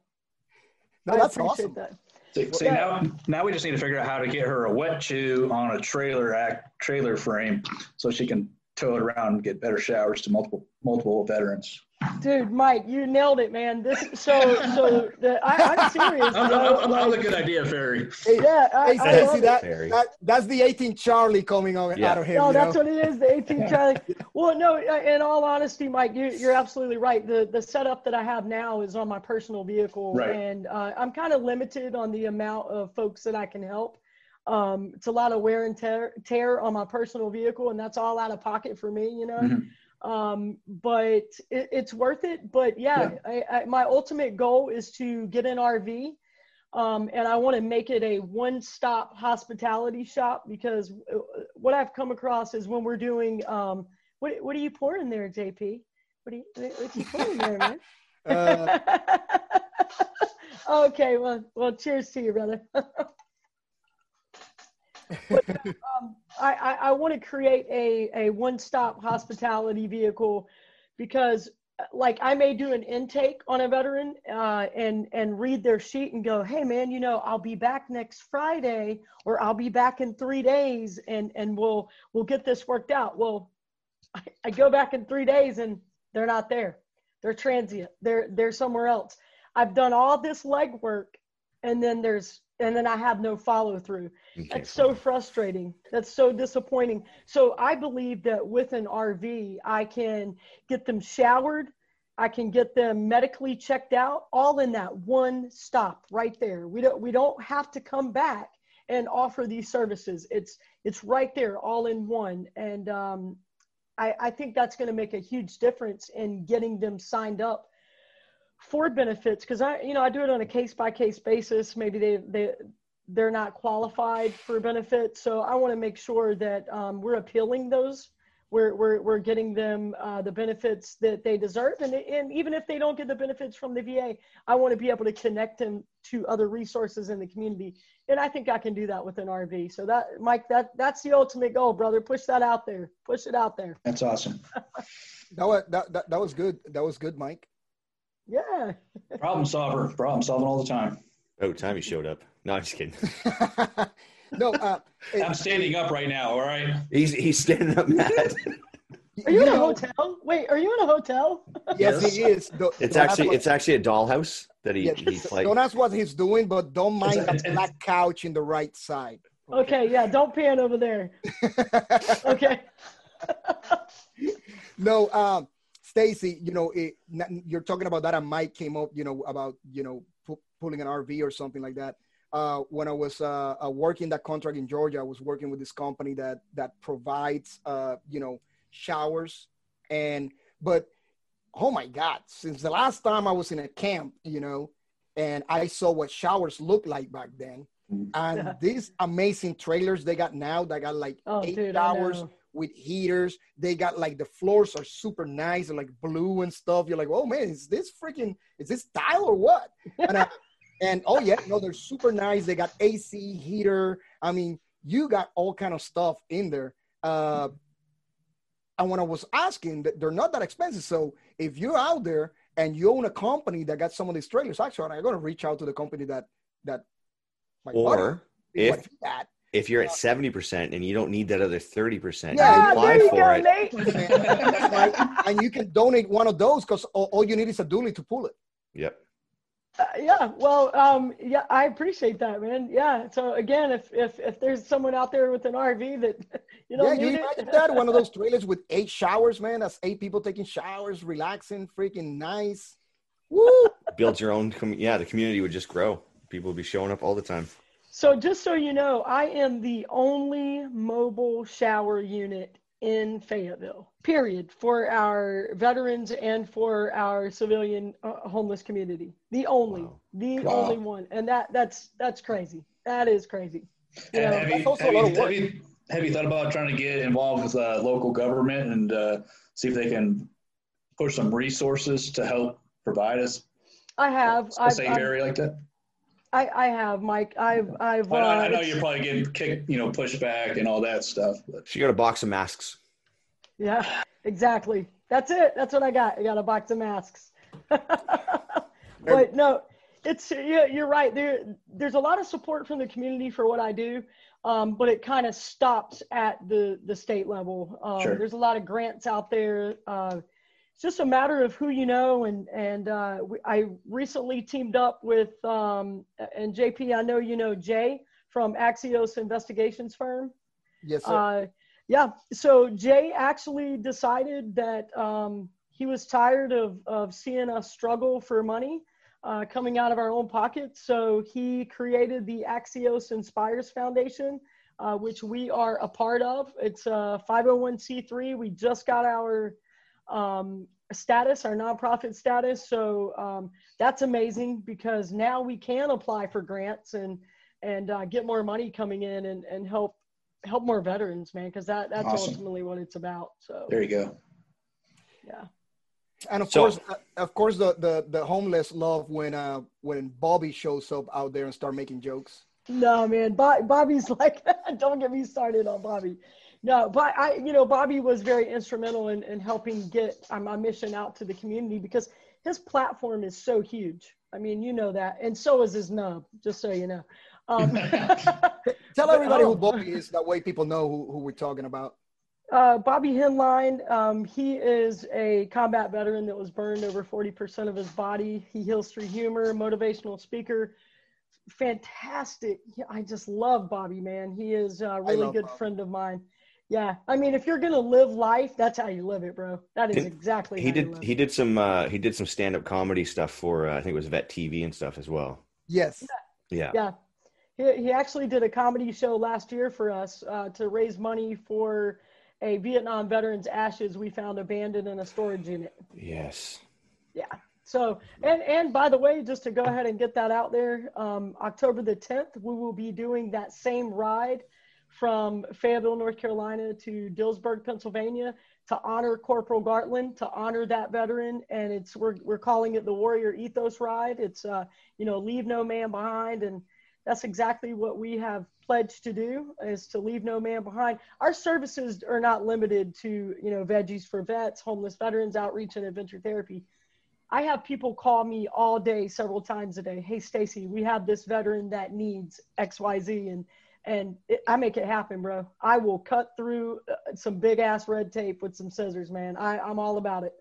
no, that's awesome.
that.
See, see, now, now we just need to figure out how to get her a wet chew on a trailer act trailer frame so she can tow it around and get better showers to multiple multiple veterans.
Dude, Mike, you nailed it, man. This so so the, I, I'm serious.
I'm,
bro.
I'm, I'm,
Like,
a good idea, Ferry.
Hey,
yeah, I,
hey,
I love
Stacy,
it.
that, that that's the 18 Charlie coming on
Yeah.
out of him.
No,
you
that's
know?
what it is. The 18 Charlie. Well, no. uh, In all honesty, Mike, you, you're absolutely right. The the setup that I have now is on my personal vehicle,
Right.
and uh, I'm kind of limited on the amount of folks that I can help. Um, it's a lot of wear and tear, tear on my personal vehicle, and that's all out of pocket for me, you know.
Mhm.
Um, but it, it's worth it. But yeah, I, I, my ultimate goal is to get an RV. Um, and I want to make it a one-stop hospitality shop because uh, what I've come across is when we're doing, um, what, what are you pouring there, JP? What are you, what you pouring there, man?
Uh,
okay, well, well, cheers to you, brother. Um, I, I, I want to create a, a one-stop hospitality vehicle because like I may do an intake on a veteran uh, and and read their sheet and go, hey man, you know I'll be back next Friday or I'll be back in three days and and we'll we'll get this worked out. Well, I, I go back in three days and they're not there. They're transient. They're they're somewhere else. I've done all this legwork and then there's and then I have no follow through. That's so frustrating. That's so disappointing. So I believe that with an RV, I can get them showered, I can get them medically checked out, all in that one stop right there. We don't we don't have to come back and offer these services. It's it's right there, all in one. And um, I, I think that's going to make a huge difference in getting them signed up for benefits because I you know I do it on a case by case basis. Maybe they they they're not qualified for benefits, so I want to make sure that um, we're appealing those we're, we're, we're getting them uh, the benefits that they deserve. And, and even if they don't get the benefits from the VA, I want to be able to connect them to other resources in the community. And I think I can do that with an RV. So that, Mike, that, that's the ultimate goal, brother. Push that out there. Push it out there.
That's awesome.
that, was, that, that, that was good. That was good, Mike.
Yeah.
Problem solver. Problem solving all the time.
Oh, time he showed up. No, I'm just kidding.
no, uh,
I'm standing up right now. All right.
He's he's standing up mad.
Are you, in a hotel? Wait, are you in a hotel?
Yes, he is. Don't,
it's
don't
actually it's actually a dollhouse that he,
yeah,
he's like.
Don't ask what he's doing, but don't mind
It's-
the
it's-
black couch in the right side.
Okay, yeah, don't pan over there. Okay.
no, um, Stacy, you know, it, you're talking about that, and Mike came up, you know, about you know pu- pulling an RV or something like that. Uh, when I was uh, uh, working that contract in Georgia, I was working with this company that that provides, uh, you know, showers and but oh my God, since the last time I was in a camp, you know, and I saw what showers looked like back then, and these amazing trailers they got now, they got like
Oh,
eight
dude, I
showers
know.
With heaters. They got like the floors are super nice and like blue and stuff. You're like, oh man, is this freaking is this tile or what? And, I, and oh yeah, no, they're super nice. They got AC, heater. I mean, you got all kind of stuff in there. Uh, and when I was asking, that they're not that expensive. So if you're out there and you own a company that got some of these trailers, actually, I'm going to reach out to the company that that my
Or if
he had.
If you're at seventy percent and you don't need that other thirty percent,
Yeah,
you apply
you
for
go,
it.
Nate.
And you can donate one of those because all, all you need is a dually to pull it.
Yep.
Uh, yeah, well, um, yeah, I appreciate that, man. Yeah. So again, if if if there's someone out there with an RV that you know,
Yeah,
don't
you
need
imagine
it,
that one of those trailers with eight showers, man. That's eight people taking showers, relaxing, freaking nice. Woo!
Build your own. Com- yeah, the community would just grow. People would be showing up all the time.
So just so you know, I am the only mobile shower unit in Fayetteville, period, for our veterans and for our civilian uh, homeless community. The only,
Wow.
the
Wow.
only one, and that that's that's crazy. That is crazy. You know,
have, you, have, you, have, you, have you thought about trying to get involved with uh, local government and uh, see if they can push some resources to help provide us
I have,
a
I've,
safe
I've-
area like that?
I, I have, Mike. I've, I've.
I know, I
uh,
know you're probably getting kicked, you know, pushback and all that stuff. But
She got a box of masks.
Yeah, exactly. That's it. That's what I got. I got a box of masks. but no, it's yeah, you're right. There, there's a lot of support from the community for what I do, um, but it kind of stops at the the state level. Um,
Sure.
There's a lot of grants out there. Uh, it's just a matter of who you know, and and uh, we, I recently teamed up with um, and JP. I know you know Jay from Axios Investigations firm.
Yes, sir.
Uh, yeah. So Jay actually decided that um, he was tired of, of seeing us struggle for money uh, coming out of our own pockets. So he created the Axios Inspires Foundation, uh, which we are a part of. It's a 501c3. We just got our um, status, our nonprofit status. So um, that's amazing because now we can apply for grants and and uh, get more money coming in and, and help help more veterans, man, because that that's
Awesome.
ultimately what it's about. So
there you go.
yeah,
and of
so-
course, uh, of course, the, the the homeless love when uh when Bobby shows up out there and start making jokes.
No, man, Bob, Bobby's like, don't get me started on Bobby. No, but I, you know, Bobby was very instrumental in, in helping get uh, my mission out to the community because his platform is so huge. I mean, you know that, and so is his nub. Just so you know. Um,
Tell everybody
oh.
who Bobby is. That way, people know who, who we're talking about.
Uh, Bobby Henline, um, he is a combat veteran that was burned over 40% of his body. He heals through humor, motivational speaker. Fantastic. I just love Bobby, man. He is a really good
Bobby.
friend of mine. Yeah, I mean, if you're gonna live life, that's how you live it, bro. That is
Didn't-
exactly
He
how you
did
live
he did some uh he did some stand up comedy stuff for uh, I think it was Vet TV and stuff as well.
Yes.
Yeah.
Yeah, he he actually did a comedy show last year for us uh, to raise money for a Vietnam veteran's ashes we found abandoned in a storage unit.
Yes.
Yeah. So, and and by the way, just to go ahead and get that out there, um, October the 10th, we will be doing that same ride from Fayetteville, North Carolina to Dillsburg, Pennsylvania to honor Corporal Gartland, to honor that veteran. And it's, we're, we're calling it the Warrior Ethos Ride. It's, uh, you know, leave no man behind. And that's exactly what we have pledged to do is to leave no man behind. Our services are not limited to, you know, veggies for vets, homeless veterans, outreach and adventure therapy. I have people call me all day, several times a day. Hey, Stacy, we have this veteran that needs X, Y, Z, and and it, I make it happen, bro. I will cut through uh, some big ass red tape with some scissors, man. I, I'm all about it.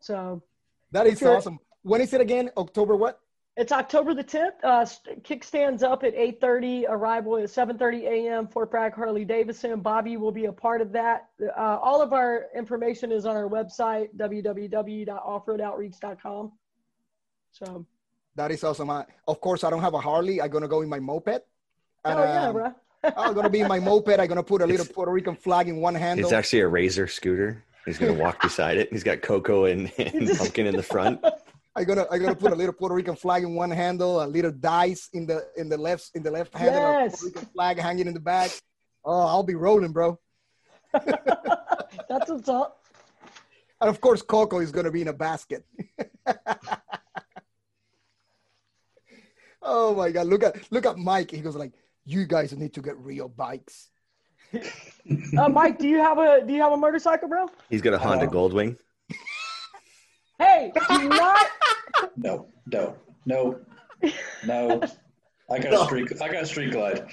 So
That is awesome. When is it again? October what?
It's October the 10th. Uh, st- kickstands up at 8:30. Arrival at 7:30 a.m. Fort Bragg Harley Davidson. Bobby will be a part of that. Uh, all of our information is on our website www.offroadoutreach.com. So,
That is awesome. I, of course, I don't have a Harley. I'm gonna go in my moped.
oh yeah,
Um,
bro.
I'm gonna be in my moped. I'm gonna put a little Puerto Rican flag in one handle.
It's actually a razor scooter. He's gonna walk beside it. He's got Coco and, and
just-
pumpkin in the front.
I'm gonna I'm gonna put a little Puerto Rican flag in one handle, a little dice in the in the left in the left handle, a
Yes.
Puerto Rican flag hanging in the back. Oh, I'll be rolling, bro.
That's what's up.
And of course, Coco is gonna be in a basket. oh my God! Look at look at Mike. He goes like, "You guys need to get real bikes."
Uh, Mike, do you have a do you have a motorcycle, bro?
He's got a Honda Goldwing.
Hey, do not.
No, no, no, no. I got a street. I got a street glide.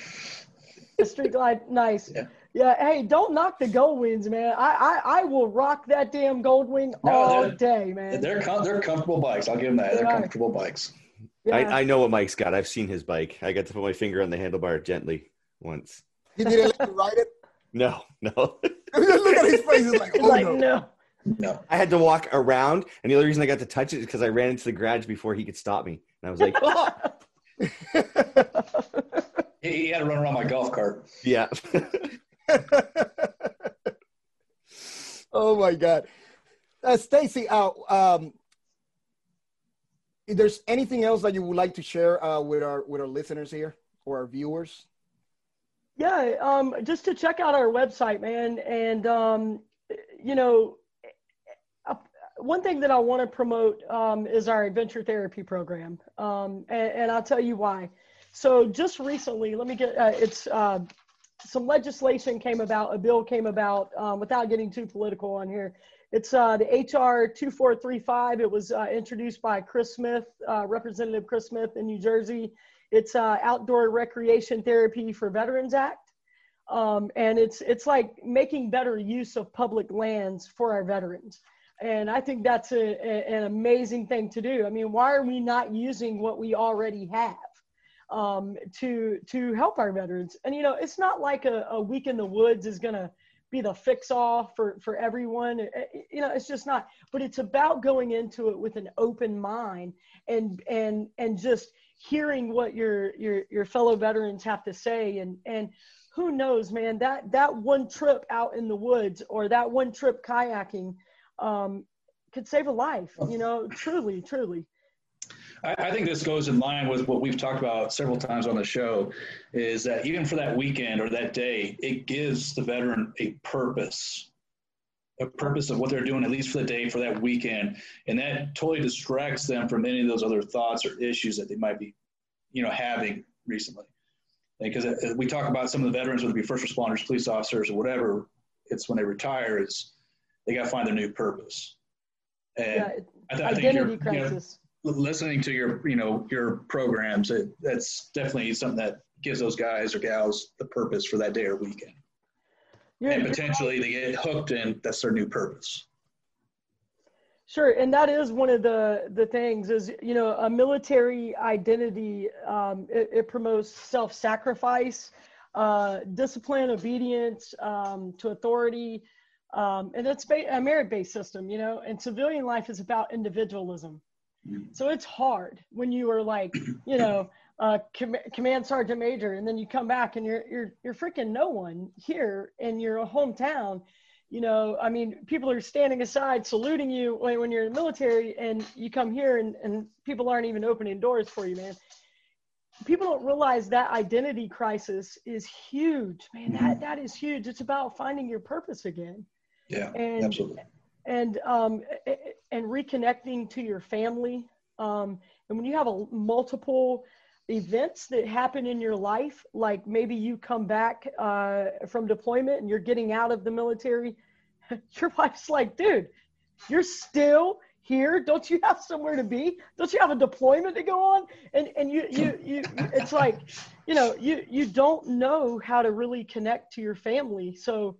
The street glide, nice.
Yeah.
Yeah. Hey, don't knock the gold wings, man. I I, I will rock that damn gold wing
No,
all day, man.
They're com- they're comfortable bikes. I'll give them that.
They
They're
are.
comfortable bikes.
Yeah.
I, I know what Mike's got. I've seen his bike. I got to put my finger on the handlebar gently once.
He didn't let you ride it.
No, no.
look at his face. He's like, "Oh
like,
no."
no.
No.
I had to walk around, and the only reason I got to touch it is because I ran into the garage before he could stop me. And I was like, oh,
He, he had to run around my golf cart.
yeah.
oh my god uh, stacy uh, um, if there's anything else that you would like to share uh, with our with our listeners here or our viewers
Yeah, um, just to check out our website, man. And, um, you know, one thing that I want to promote um, is our adventure therapy program. Um, and, and I'll tell you why. So, just recently, let me get uh, it's uh, some legislation came about, a bill came about um, without getting too political on here. It's uh, the HR 2435. It was uh, introduced by Chris Smith, uh, Representative Chris Smith in New Jersey. It's uh, Outdoor Recreation Therapy for Veterans Act. Um, and it's, it's like making better use of public lands for our veterans. And I think that's a, a- an amazing thing to do. I mean, why are we not using what we already have? um, to to help our veterans. And you know, it's not like a, a week in the woods is gonna be the fix all for for everyone. It- you know, it's just not. But it's about going into it with an open mind and and and just hearing what your your your fellow veterans have to say and and who knows man that that one trip out in the woods or that one trip kayaking um, could save a life you know truly truly
I, I think this goes in line with what we've talked about several times on the show is that even for that weekend or that day, it gives the veteran a purpose, a purpose of what they're doing, at least for the day, for that weekend. And that totally distracts them from any of those other thoughts or issues that they might be, you know, having recently. Because uh, we talk about some of the veterans, whether it be first responders, police officers, or whatever, it's when they retire, it's they got to find their new purpose. And
yeah,
I, I
identity
you know, listening to your you know your programs it, that's definitely something that gives those guys or gals the purpose for that day or weekend
You're-
and potentially they get hooked and that's their new purpose
Sure, and that is one of the the things is you know a military identity. Um, it, it promotes self-sacrifice. uh, discipline, obedience um, to authority, um, and it's ba- a merit-based system, you know. And civilian life is about individualism, so it's hard when you are like, you know, uh, com- command sergeant major, and then you come back and you're you're you're freaking no one here in your hometown. You know, I mean, people are standing aside saluting you when, when you're in the military, and you come here and, and people aren't even opening doors for you, man. People don't realize that identity crisis is huge man. That that is huge. It's about finding your purpose again
Yeah,
and
absolutely.
and um and reconnecting to your family um and when you have a multiple events that happen in your life like maybe you come back uh from deployment and you're getting out of the military your wife's like dude you're still here. Don't you have somewhere to be? Don't you have a deployment to go on? And and you you you it's like you know you you don't know how to really connect to your family. So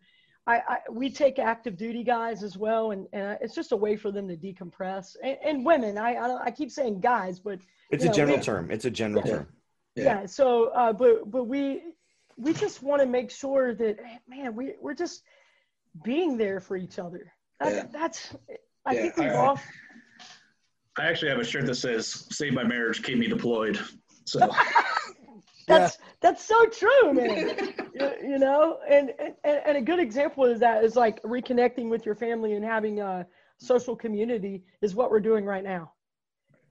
I, I we take active duty guys as well and, and it's just a way for them to decompress and, and women I, I I keep saying guys but
It's a
know,
general
we-
term. It's a general
Yeah.
term.
Yeah.
yeah so uh but but we we just want to make sure that man we we're just being there for each other that,
Yeah.
that's i
Yeah,
think we've
I-
all
I actually have a shirt that says "Save my marriage, keep me deployed." So
that's that's so true man you, you know and, and and a good example of that is like reconnecting with your family and having a social community is what we're doing right now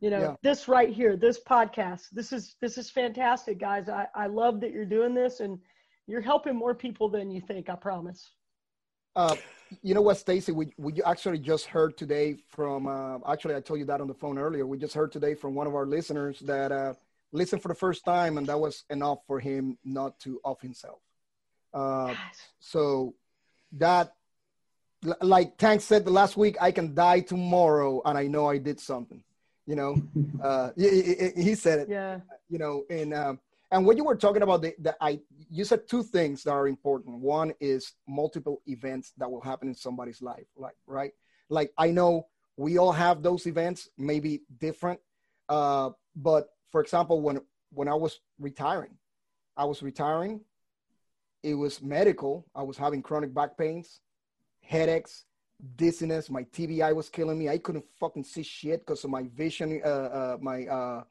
you know
Yeah.
this right here this podcast this is this is fantastic guys i i love that you're doing this and you're helping more people than you think i promise
Uh, you know what, Stacy? We we actually just heard today from. Uh, actually, I told you that on the phone earlier. We just heard today from one of our listeners that uh, listened for the first time, and that was enough for him not to off himself. Uh,
Guys,
so that, like Tank said the last week, I can die tomorrow, and I know I did something. You know, uh, he, he- he said it
yeah
you know and um, and when you were talking about the, the i you said two things that are important one is multiple events that will happen in somebody's life like right like i know we all have those events maybe different uh, but for example when when i was retiring i was retiring it was medical. I was having chronic back pains headaches dizziness. My tbi was killing me. I couldn't fucking see shit because of my vision uh, uh my uh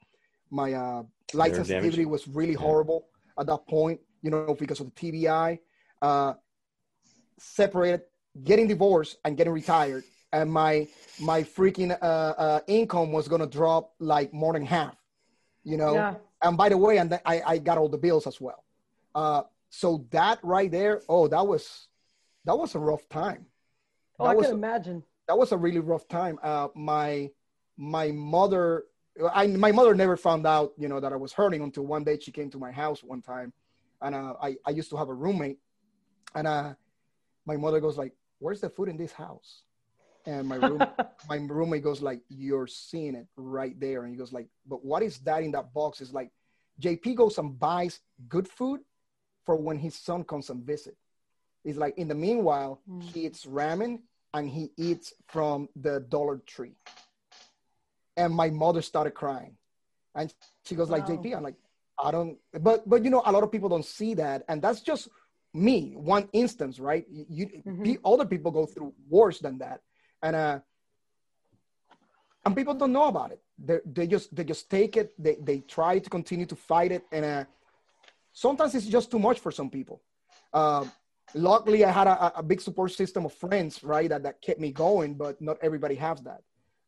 my uh light
Nerve
sensitivity
damage.
was really
Yeah.
horrible at that point you know because of the tbi uh separated getting divorced and getting retired. And my my freaking uh, uh income was gonna drop like more than half you know?
Yeah.
And by the way and th- I, I got all the bills as well. Uh so that right there oh that was that was a rough time.
Oh
that
i
was
can imagine.
that was a really rough time. Uh my my mother I, my mother never found out you know that i was hurting until one day she came to my house one time. And uh, I, I used to have a roommate. And uh my mother goes like where's the food in this house and my room my roommate goes like you're seeing it right there. And he goes like but what is that in that box? It's like jp goes and buys good food for when his son comes and visit. It's like in the meanwhile
Mm.
he eats ramen and he eats from the dollar tree. And my mother started crying. And she goes like jp i'm like i don't but but you know a lot of people don't see that. And that's just me one instance right? You,
Mhm.
pe- other people go through worse than that and uh and people don't know about it. They, they just they just take it. They, they try to continue to fight it. And uh sometimes it's just too much for some people. Uh, luckily i had a, a big support system of friends right that, that kept me going but not everybody has that.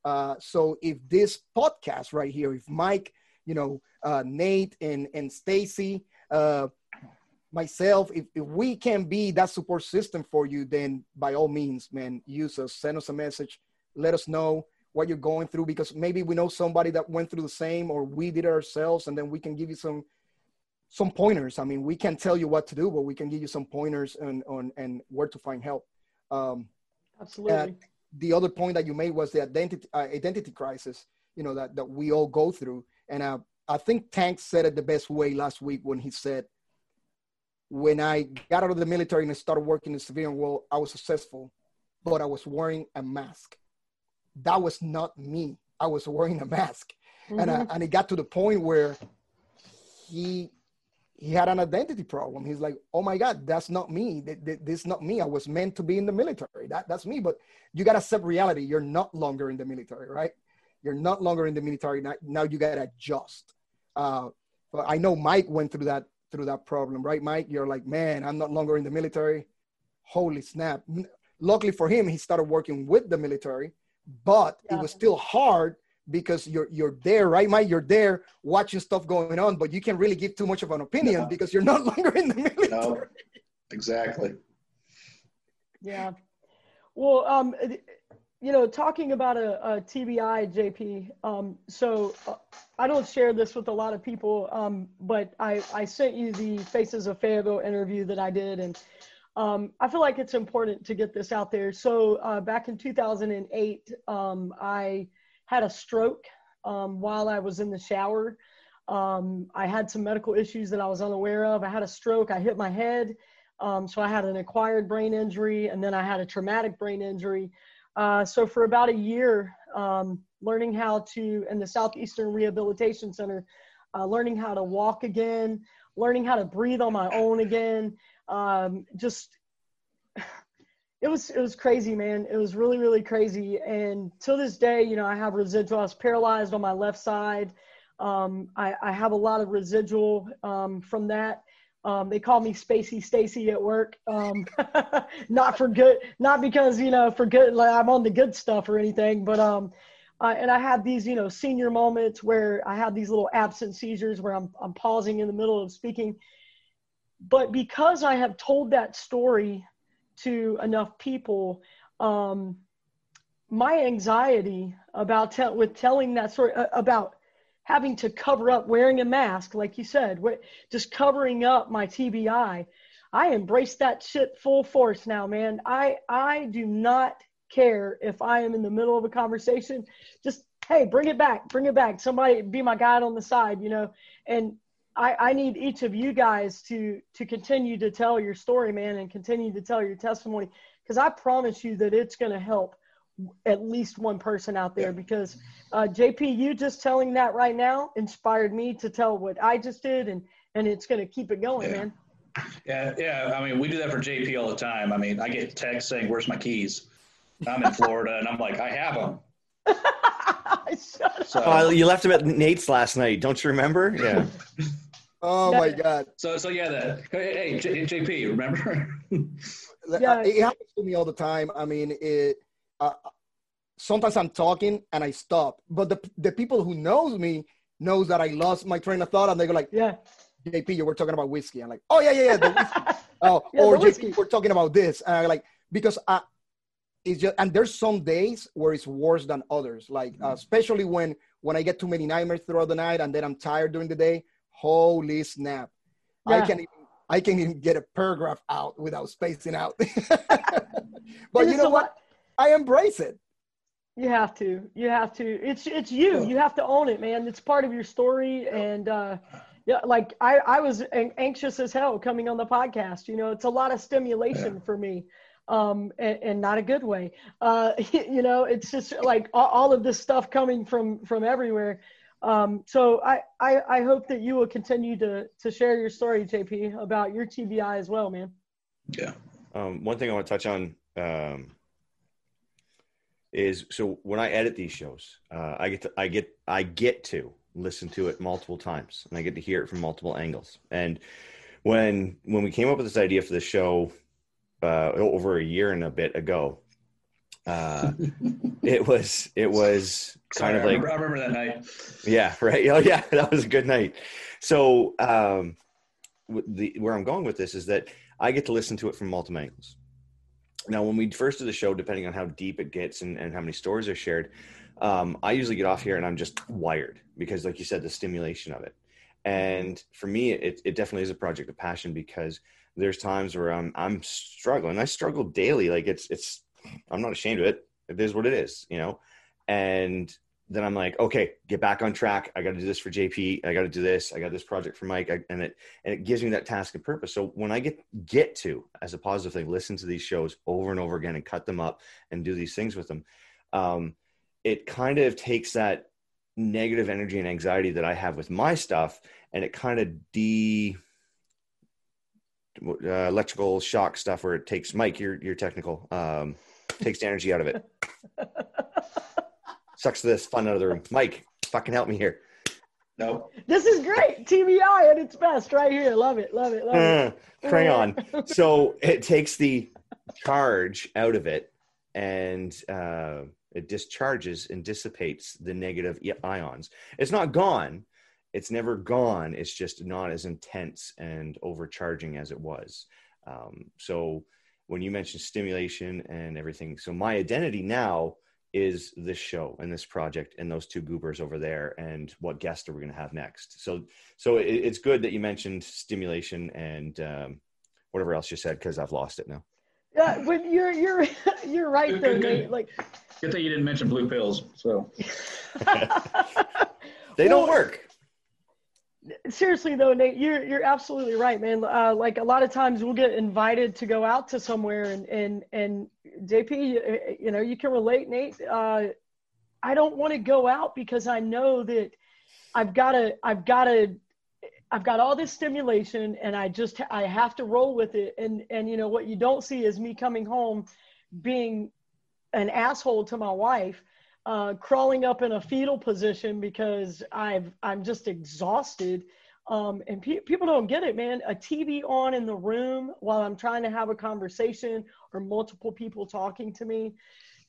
Uh, so if this podcast right here if mike you know uh, nate and and stacy uh, myself if, if we can be that support system for you then by all means man use us send us a message let us know what you're going through because maybe we know somebody that went through the same or we did it ourselves and then we can give you some some pointers. I mean we can't tell you what to do but we can give you some pointers on on and where to find help. Um,
absolutely.
the other point that you made was the identity uh, identity crisis you know that that we all go through. And uh, i think tank said it the best way last week when he said when i got out of the military and I started working in the civilian world i was successful but i was wearing a mask that was not me i was wearing a mask and uh,
Mhm.
and it got to the point where he he had an identity problem. He's like, oh my God, that's not me. Th- th- This is not me. I was meant to be in the military. That, that's me. But you got to accept reality. You're not longer in the military, right? You're not longer in the military. Now, now you got to adjust. Uh, but I know Mike went through that through that problem, right, Mike? You're like, man, I'm not longer in the military. Holy snap! Luckily for him, he started working with the military, but it was still hard because you're you're there, right, Mike? You're there watching stuff going on, but you can't really give too much of an opinion
No.
because you're not longer in the military.
No, exactly.
Yeah. Well, um, you know, talking about a, a TBI, JP. Um, so uh, I don't share this with a lot of people, um, but I, I sent you the Faces of Fayetteville interview that I did, and um, I feel like it's important to get this out there. So uh, back in 2008, um, I had a stroke um, while I was in the shower. Um, I had some medical issues that I was unaware of. I had a stroke. I hit my head. Um, so I had an acquired brain injury, and then I had a traumatic brain injury. Uh, so for about a year, um, learning how to in the Southeastern Rehabilitation Center, uh, learning how to walk again, learning how to breathe on my own again. Um, just it was it was crazy, man. It was really really crazy. And till this day, you know, I have residual. I was paralyzed on my left side. Um, I, I have a lot of residual um, from that. Um, they call me Spacey Stacy at work. Um, not for good, not because you know for good. Like I'm on the good stuff or anything, but um, uh, and I have these you know senior moments where I have these little absent seizures where I'm I'm pausing in the middle of speaking. But because I have told that story to enough people, um, my anxiety about te- with telling that story uh, about having to cover up wearing a mask, like you said, wh- just covering up my TBI. I embrace that shit full force now, man. I I do not care if I am in the middle of a conversation. Just hey, bring it back, bring it back. Somebody be my guide on the side, you know. And I, I need each of you guys to to continue to tell your story, man, and continue to tell your testimony because I promise you that it's going to help at least one person out there. Because uh, JP, you just telling that right now inspired me to tell what I just did, and and it's going to keep it going,
Yeah.
man.
Yeah, yeah. I mean, we do that for JP all the time. I mean, I get texts saying, "Where's my keys?" I'm in Florida, and I'm like, "I have them."
Shut up.
So,
Oh, you left him at Nate's last night. Don't you remember? Yeah.
Oh my God.
so, so yeah. The hey, hey J, JP, remember?
Yeah.
It happens to me all the time. I mean, it. Uh, sometimes I'm talking and I stop, but the the people who knows me knows that I lost my train of thought, and they go like,
Yeah.
"JP, you were talking about whiskey." I'm like, "Oh yeah, yeah, yeah, the whiskey." oh,
Yeah,
or
the whiskey.
JP, we're talking about this, and I like because I. It's just and there's some days where it's worse than others. Like uh, especially when when I get too many nightmares throughout the night and then I'm tired during the day. Holy snap! I
Yeah.
can even I can't even get a paragraph out without spacing out. but you know what?
lot-
I embrace it.
You have to. You have to. It's it's you.
Yeah.
You have to own it, man. It's part of your story. And uh, yeah, like I I was anxious as hell coming on the podcast. You know, it's a lot of stimulation for me, um, and, and not a good way. Uh, you know, it's just like all, all of this stuff coming from from everywhere. Um, so I, I I hope that you will continue to to share your story, JP, about your TBI as well, man.
yeah.
Um, one thing I want to touch on um, is so when I edit these shows, uh, I get to I get I get to listen to it multiple times, and I get to hear it from multiple angles. And when when we came up with this idea for the show uh, over a year and a bit ago, uh, it was it was kind
Sorry,
of
I,
like
remember, I remember that night.
yeah, right. Oh, yeah, that was a good night. So, um, the where I'm going with this is that I get to listen to it from multiple angles. Now, when we first do the show, depending on how deep it gets and, and how many stories are shared, um, I usually get off here and I'm just wired because, like you said, the stimulation of it. And for me, it, it definitely is a project of passion because there's times where I'm I'm struggling. I struggle daily. Like it's it's I'm not ashamed of it. It is what it is, you know. And then I'm like, okay, get back on track. I got to do this for JP. I got to do this. I got this project for Mike, I, and it and it gives me that task and purpose. So when I get get to as a positive thing, listen to these shows over and over again and cut them up and do these things with them, um, it kind of takes that negative energy and anxiety that I have with my stuff, and it kind of de uh, electrical shock stuff where it takes Mike, you're you're technical, um, takes the energy out of it. Sucks this fun out of the room. Mike, fucking help me here.
No.
This is great. TBI at its best right here. Love it. Love it. Love it.
Uh, crayon. so it takes the charge out of it and uh, it discharges and dissipates the negative ions. It's not gone. It's never gone. It's just not as intense and overcharging as it was. Um, so when you mentioned stimulation and everything, so my identity now is this show and this project and those two goobers over there and what guest are we going to have next so so it, it's good that you mentioned stimulation and um, whatever else you said because i've lost it now
Yeah, but you're you're you're right
Good,
there,
good, good.
Like
Good thing you didn't mention blue pills. So
they don't work
seriously though, Nate, you're you're absolutely right, man. Uh, like a lot of times we'll get invited to go out to somewhere, and and and JP, you, you know, you can relate, Nate. Uh, I don't want to go out because I know that I've got to I've got to I've got all this stimulation, and I just I have to roll with it. And and you know what you don't see is me coming home being an asshole to my wife uh, crawling up in a fetal position because I've I'm just exhausted. Um, and pe- people don't get it, man. A TV on in the room while I'm trying to have a conversation or multiple people talking to me.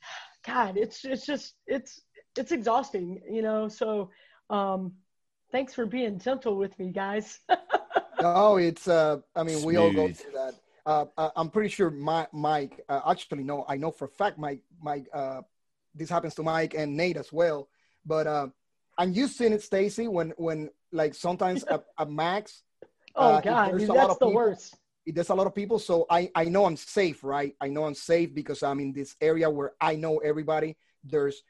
God, it's it's just it's it's exhausting, you know. So, um, thanks for being gentle with me, guys.
oh, it's uh I mean we all go through that. Uh, uh, I'm pretty sure my, Mike uh, actually no, I know for a fact Mike Mike uh this happens to Mike and Nate as well. But uh and you seen it, Stacy, when when like sometimes a, at Max
oh
Uh,
God,
there's a lot
that's
of
the
people-
worst.
there's a lot of people so i i know i'm safe right i know i'm safe because i'm in this area where i know everybody there's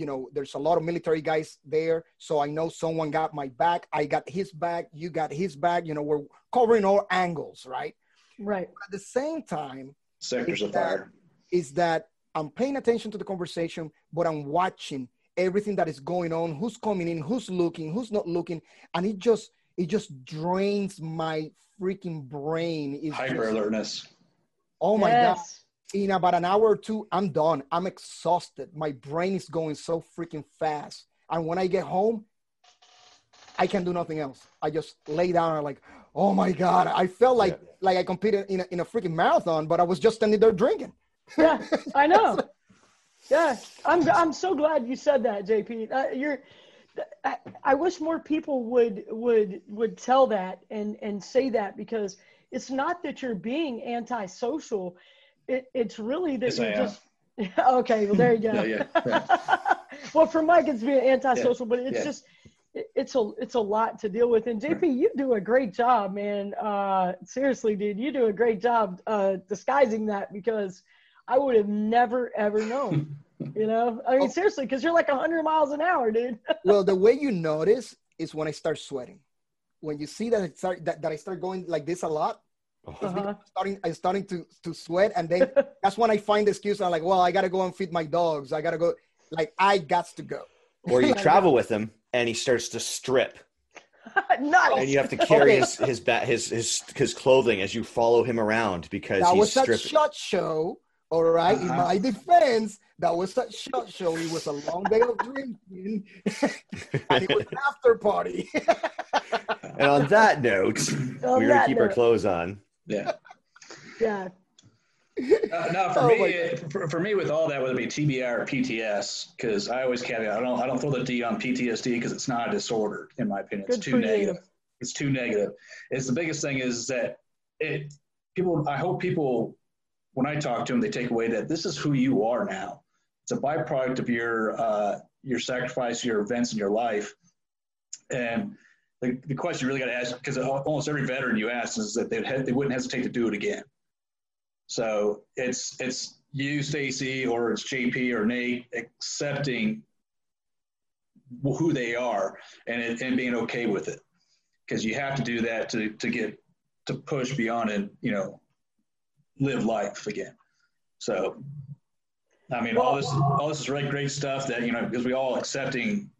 you know there's a lot of military guys there so i know someone got my back i got his back you got his back you know we're covering all angles right
Right.
at the same time
sectors of fire.
is that i'm paying attention to the conversation but i'm watching everything that is going on who's coming in who's looking who's not looking and it just it just drains my freaking brain It's
Hyper
just-
alertness.
oh my god in about an hour or two, I'm done. I'm exhausted. My brain is going so freaking fast. And when I get home, I can do nothing else. I just lay down and like, oh my God. I felt like like I competed in a, in a freaking marathon, but I was just standing there drinking.
Yeah, I know. Yeah, I'm. I'm so glad you said that, JP. Uh, you're. I, I wish more people would would would tell that and and say that because it's not that you're being antisocial. It, it's really that
Yes,
you're just. okay, well there you go.
Yeah, yeah,
well, for Mike, it's being antisocial, but it's
yeah.
just. it- It's a it's a lot to deal with, and JP, you do a great job, man. Uh, seriously, dude, you do a great job uh, disguising that because I would have never ever known. You know, I mean,
Oh.
seriously, because you're like 100 miles an hour, dude.
well, the way you notice is when I start sweating. When you see that I start that, that I start going like this a lot,
Uh-huh.
I'm starting I'm starting to to sweat, and then that's when I find the excuse. I'm like, well, I gotta go and feed my dogs. I gotta go. Like I got to go.
or you travel with him and he starts to strip
nice.
and you have to carry
Okay.
his his, ba- his his his clothing as you follow him around because
that
he's
was that SHOT Show. All right. In
Uh-huh.
my defense, that was a SHOT Show. It was a long day of drinking, and it was an after party.
and on that note
On
we're gonna
that
keep our clothes on
yeah.
Yeah.
Uh, no, for
Oh,
me, it- for, for me, with all that, whether it be TBI or PTS, because I always caveat, I don't, I don't throw the D on PTSD because it's not a disorder, in my opinion. It's
Good
too
for you.
negative. It's too negative. It's the biggest thing is that it people. I hope people, when I talk to them, they take away that this is who you are now. It's a byproduct of your uh, your sacrifice, your events in your life, and the, the question you really got to ask, because almost every veteran you ask is that they'd, they wouldn't hesitate to do it again. So it's it's you, Stacy, or it's JP or Nate accepting who they are and it, and being okay with it, because you have to do that to to get to push beyond and you know live life again. So, I mean, all this all this is really great stuff that you know because we all accepting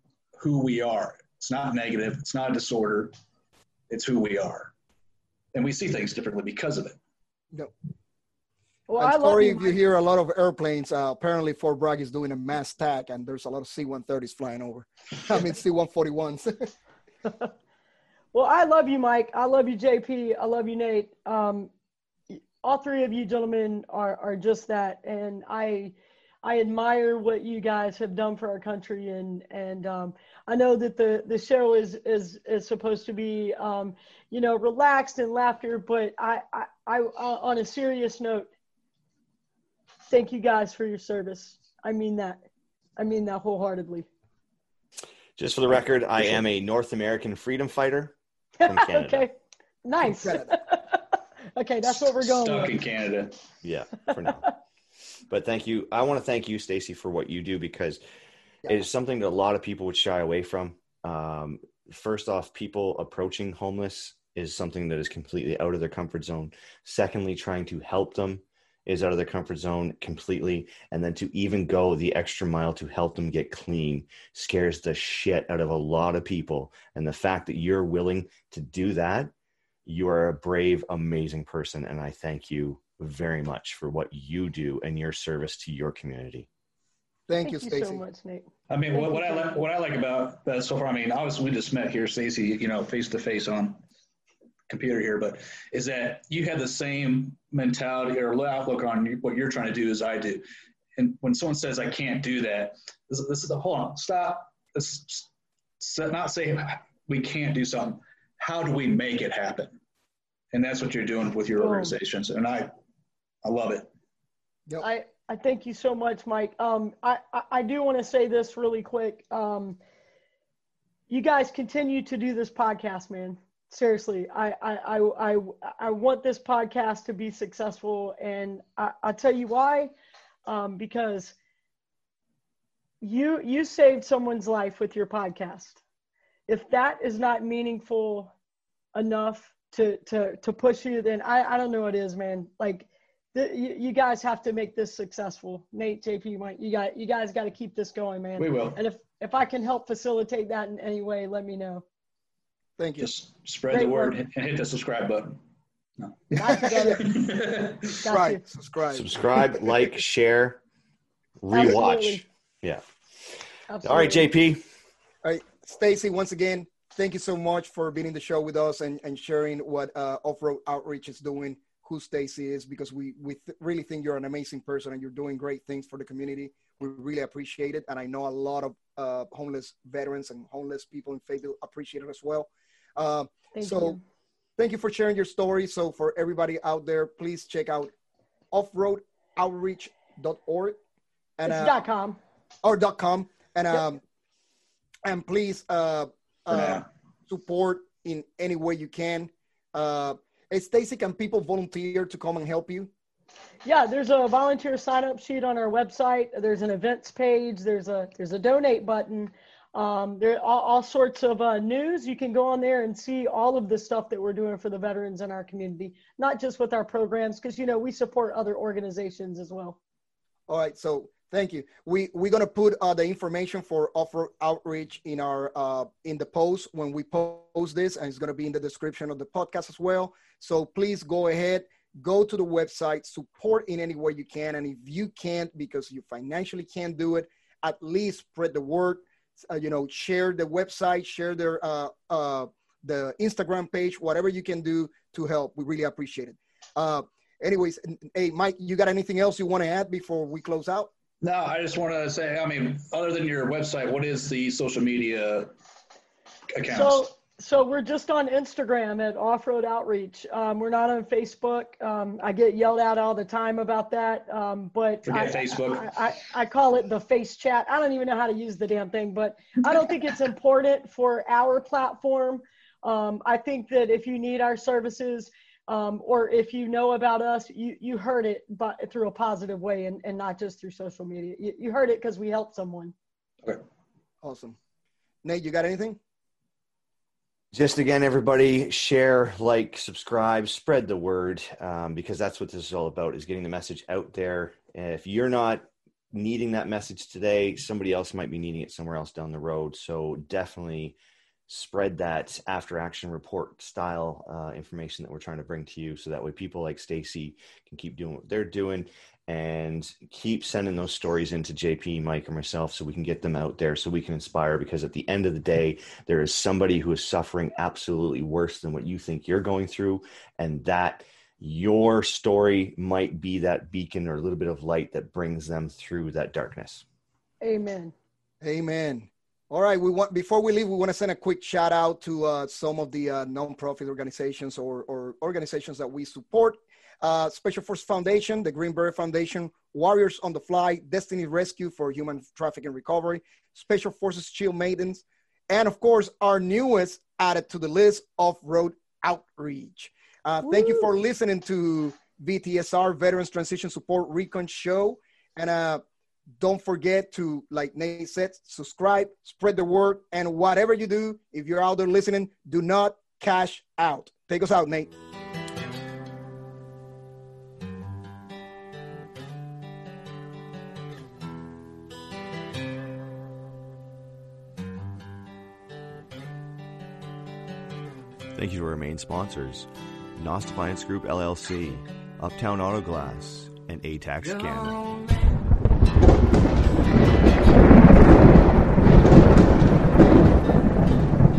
who we are. It's not negative. It's not a disorder. It's who we are. and we see things differently because of it. No.
Well,
and
I love
sorry if you hear a lot of airplanes. Uh, apparently, Fort Bragg is doing a mass tac, and there's a lot of C-130s flying over. I mean, C-141s.
Well, I love you, Mike. I love you, JP. I love you, Nate. Um, all three of you gentlemen are are just that, and I I admire what you guys have done for our country, and and um, I know that the the show is is is supposed to be um, you know relaxed and laughter, but I I, I uh, on a serious note, thank you guys for your service. I mean that. I mean that wholeheartedly.
Just for the record, I am a North American freedom fighter. From Canada.
okay, nice.
Canada.
okay, that's what we're going
Stuck
with.
in Canada.
Yeah, for now. but thank you. I want to thank you, Stacy, for what you do because
Yeah.
it is something that a lot of people would shy away from. Um, first off, people approaching homeless is something that is completely out of their comfort zone. Secondly, trying to help them is out of their comfort zone completely. And then to even go the extra mile to help them get clean scares the shit out of a lot of people. And the fact that you're willing to do that, you are a brave, amazing person. And I thank you very much for what you do and your service to your community.
Thank,
Thank
you,
you
Stacy.
so much, Nate.
I mean, what, what I like, what I like about that so far, I mean, obviously we just met here, Stacy, you know, face to face on computer here, but is that you have the same mentality or outlook on what you're trying to do as I do. And when someone says I can't do that, this, this is the hold on, stop. Let's not say we can't do something. How do we make it happen? And that's what you're doing with your organizations, and I, I love it.
I, I thank you so much, Mike. Um, I, I, I do want to say this really quick. Um, you guys continue to do this podcast, man. Seriously, I, I, I, I, I want this podcast to be successful, and I, I'll tell you why. Um, because you you saved someone's life with your podcast. If that is not meaningful enough to to to push you, then I, I don't know what is, man. Like the, you, you guys have to make this successful. Nate, JP, Mike, you got you guys got to keep this going, man.
We will.
And if if I can help facilitate that in any way, let me know.
Thank you.
Just spread
Great
the word
work.
and hit the subscribe button.
Not together. Got
right. Subscribe.
Subscribe, like, share, rewatch.
Absolutely.
Yeah.
Absolutely.
All right, JP.
All right, Stacy, once again, thank you so much for being in the show with us and, and sharing what uh, Off Road Outreach is doing, who Stacy is, because we, we th- really think you're an amazing person and you're doing great things for the community. We really appreciate it. And I know a lot of uh, homeless veterans and homeless people in Fayetteville appreciate it as well. Uh,
Thank
so
you.
thank you for sharing your story. So for everybody out there, please check out offroadoutreach.org and
It's
uh,
dot com.
or dot com and
Yep.
And please uh, uh
Yeah.
support in any way you can uh hey, Stacy can people volunteer to come and help you
Yeah, there's a volunteer sign up sheet on our website. There's an events page. There's a there's a donate button. Um, there are all, all sorts of uh, news. You can go on there and see all of the stuff that we're doing for the veterans in our community, not just with our programs, because you know we support other organizations as well.
all right so thank you. We we're gonna put uh the information for offer outreach in our uh in the post when we post this and it's gonna be in the description of the podcast as well. So please go ahead go to the website support in any way you can and if you can't because you financially can't do it at least spread the word uh, you know share the website share their uh uh the instagram page whatever you can do to help. We really appreciate it. Uh anyways hey mike you got anything else you want to add before we close out
No, I just want to say, I mean, other than your website, what is the social media accounts?
So, so we're just on Instagram at Off Road Outreach. Um, we're not on Facebook. Um, I get yelled at all the time about that. Um, but
Forget
I,
Facebook.
I, I, I call it the face chat. I don't even know how to use the damn thing, but I don't think it's important for our platform. Um, I think that if you need our services, um, or if you know about us, you, you heard it but through a positive way and, and not just through social media. You, you heard it because we helped someone. Okay.
Awesome nate you got anything
Just again, everybody share, like, subscribe, spread the word, um, because that's what this is all about: is getting the message out there. And if you're not needing that message today, somebody else might be needing it somewhere else down the road. So definitely spread that after action report style uh, information that we're trying to bring to you so that way people like stacy can keep doing what they're doing and keep sending those stories into jp mike or myself so we can get them out there so we can inspire because at the end of the day there is somebody who is suffering absolutely worse than what you think you're going through and that your story might be that beacon or a little bit of light that brings them through that darkness
Amen.
Amen. All right, we want before we leave, we want to send a quick shout out to uh, some of the uh, nonprofit organizations or, or organizations that we support. Uh, Special Force Foundation, the Green Beret Foundation, Warriors on the Fly, Destiny Rescue for Human Trafficking Recovery, Special Forces Shield Maidens, and of course, our newest added to the list, Off Road Outreach. Uh, thank you for listening to VTSR Veterans Transition Support Recon Show. And uh, don't forget to, like Nate said, subscribe, spread the word, and whatever you do, if you're out there listening, do not cash out. Take us out, Nate.
Thank you to our main sponsors, NOS Defiance Group LLC, Uptown Auto Glass, and ATAX Canada.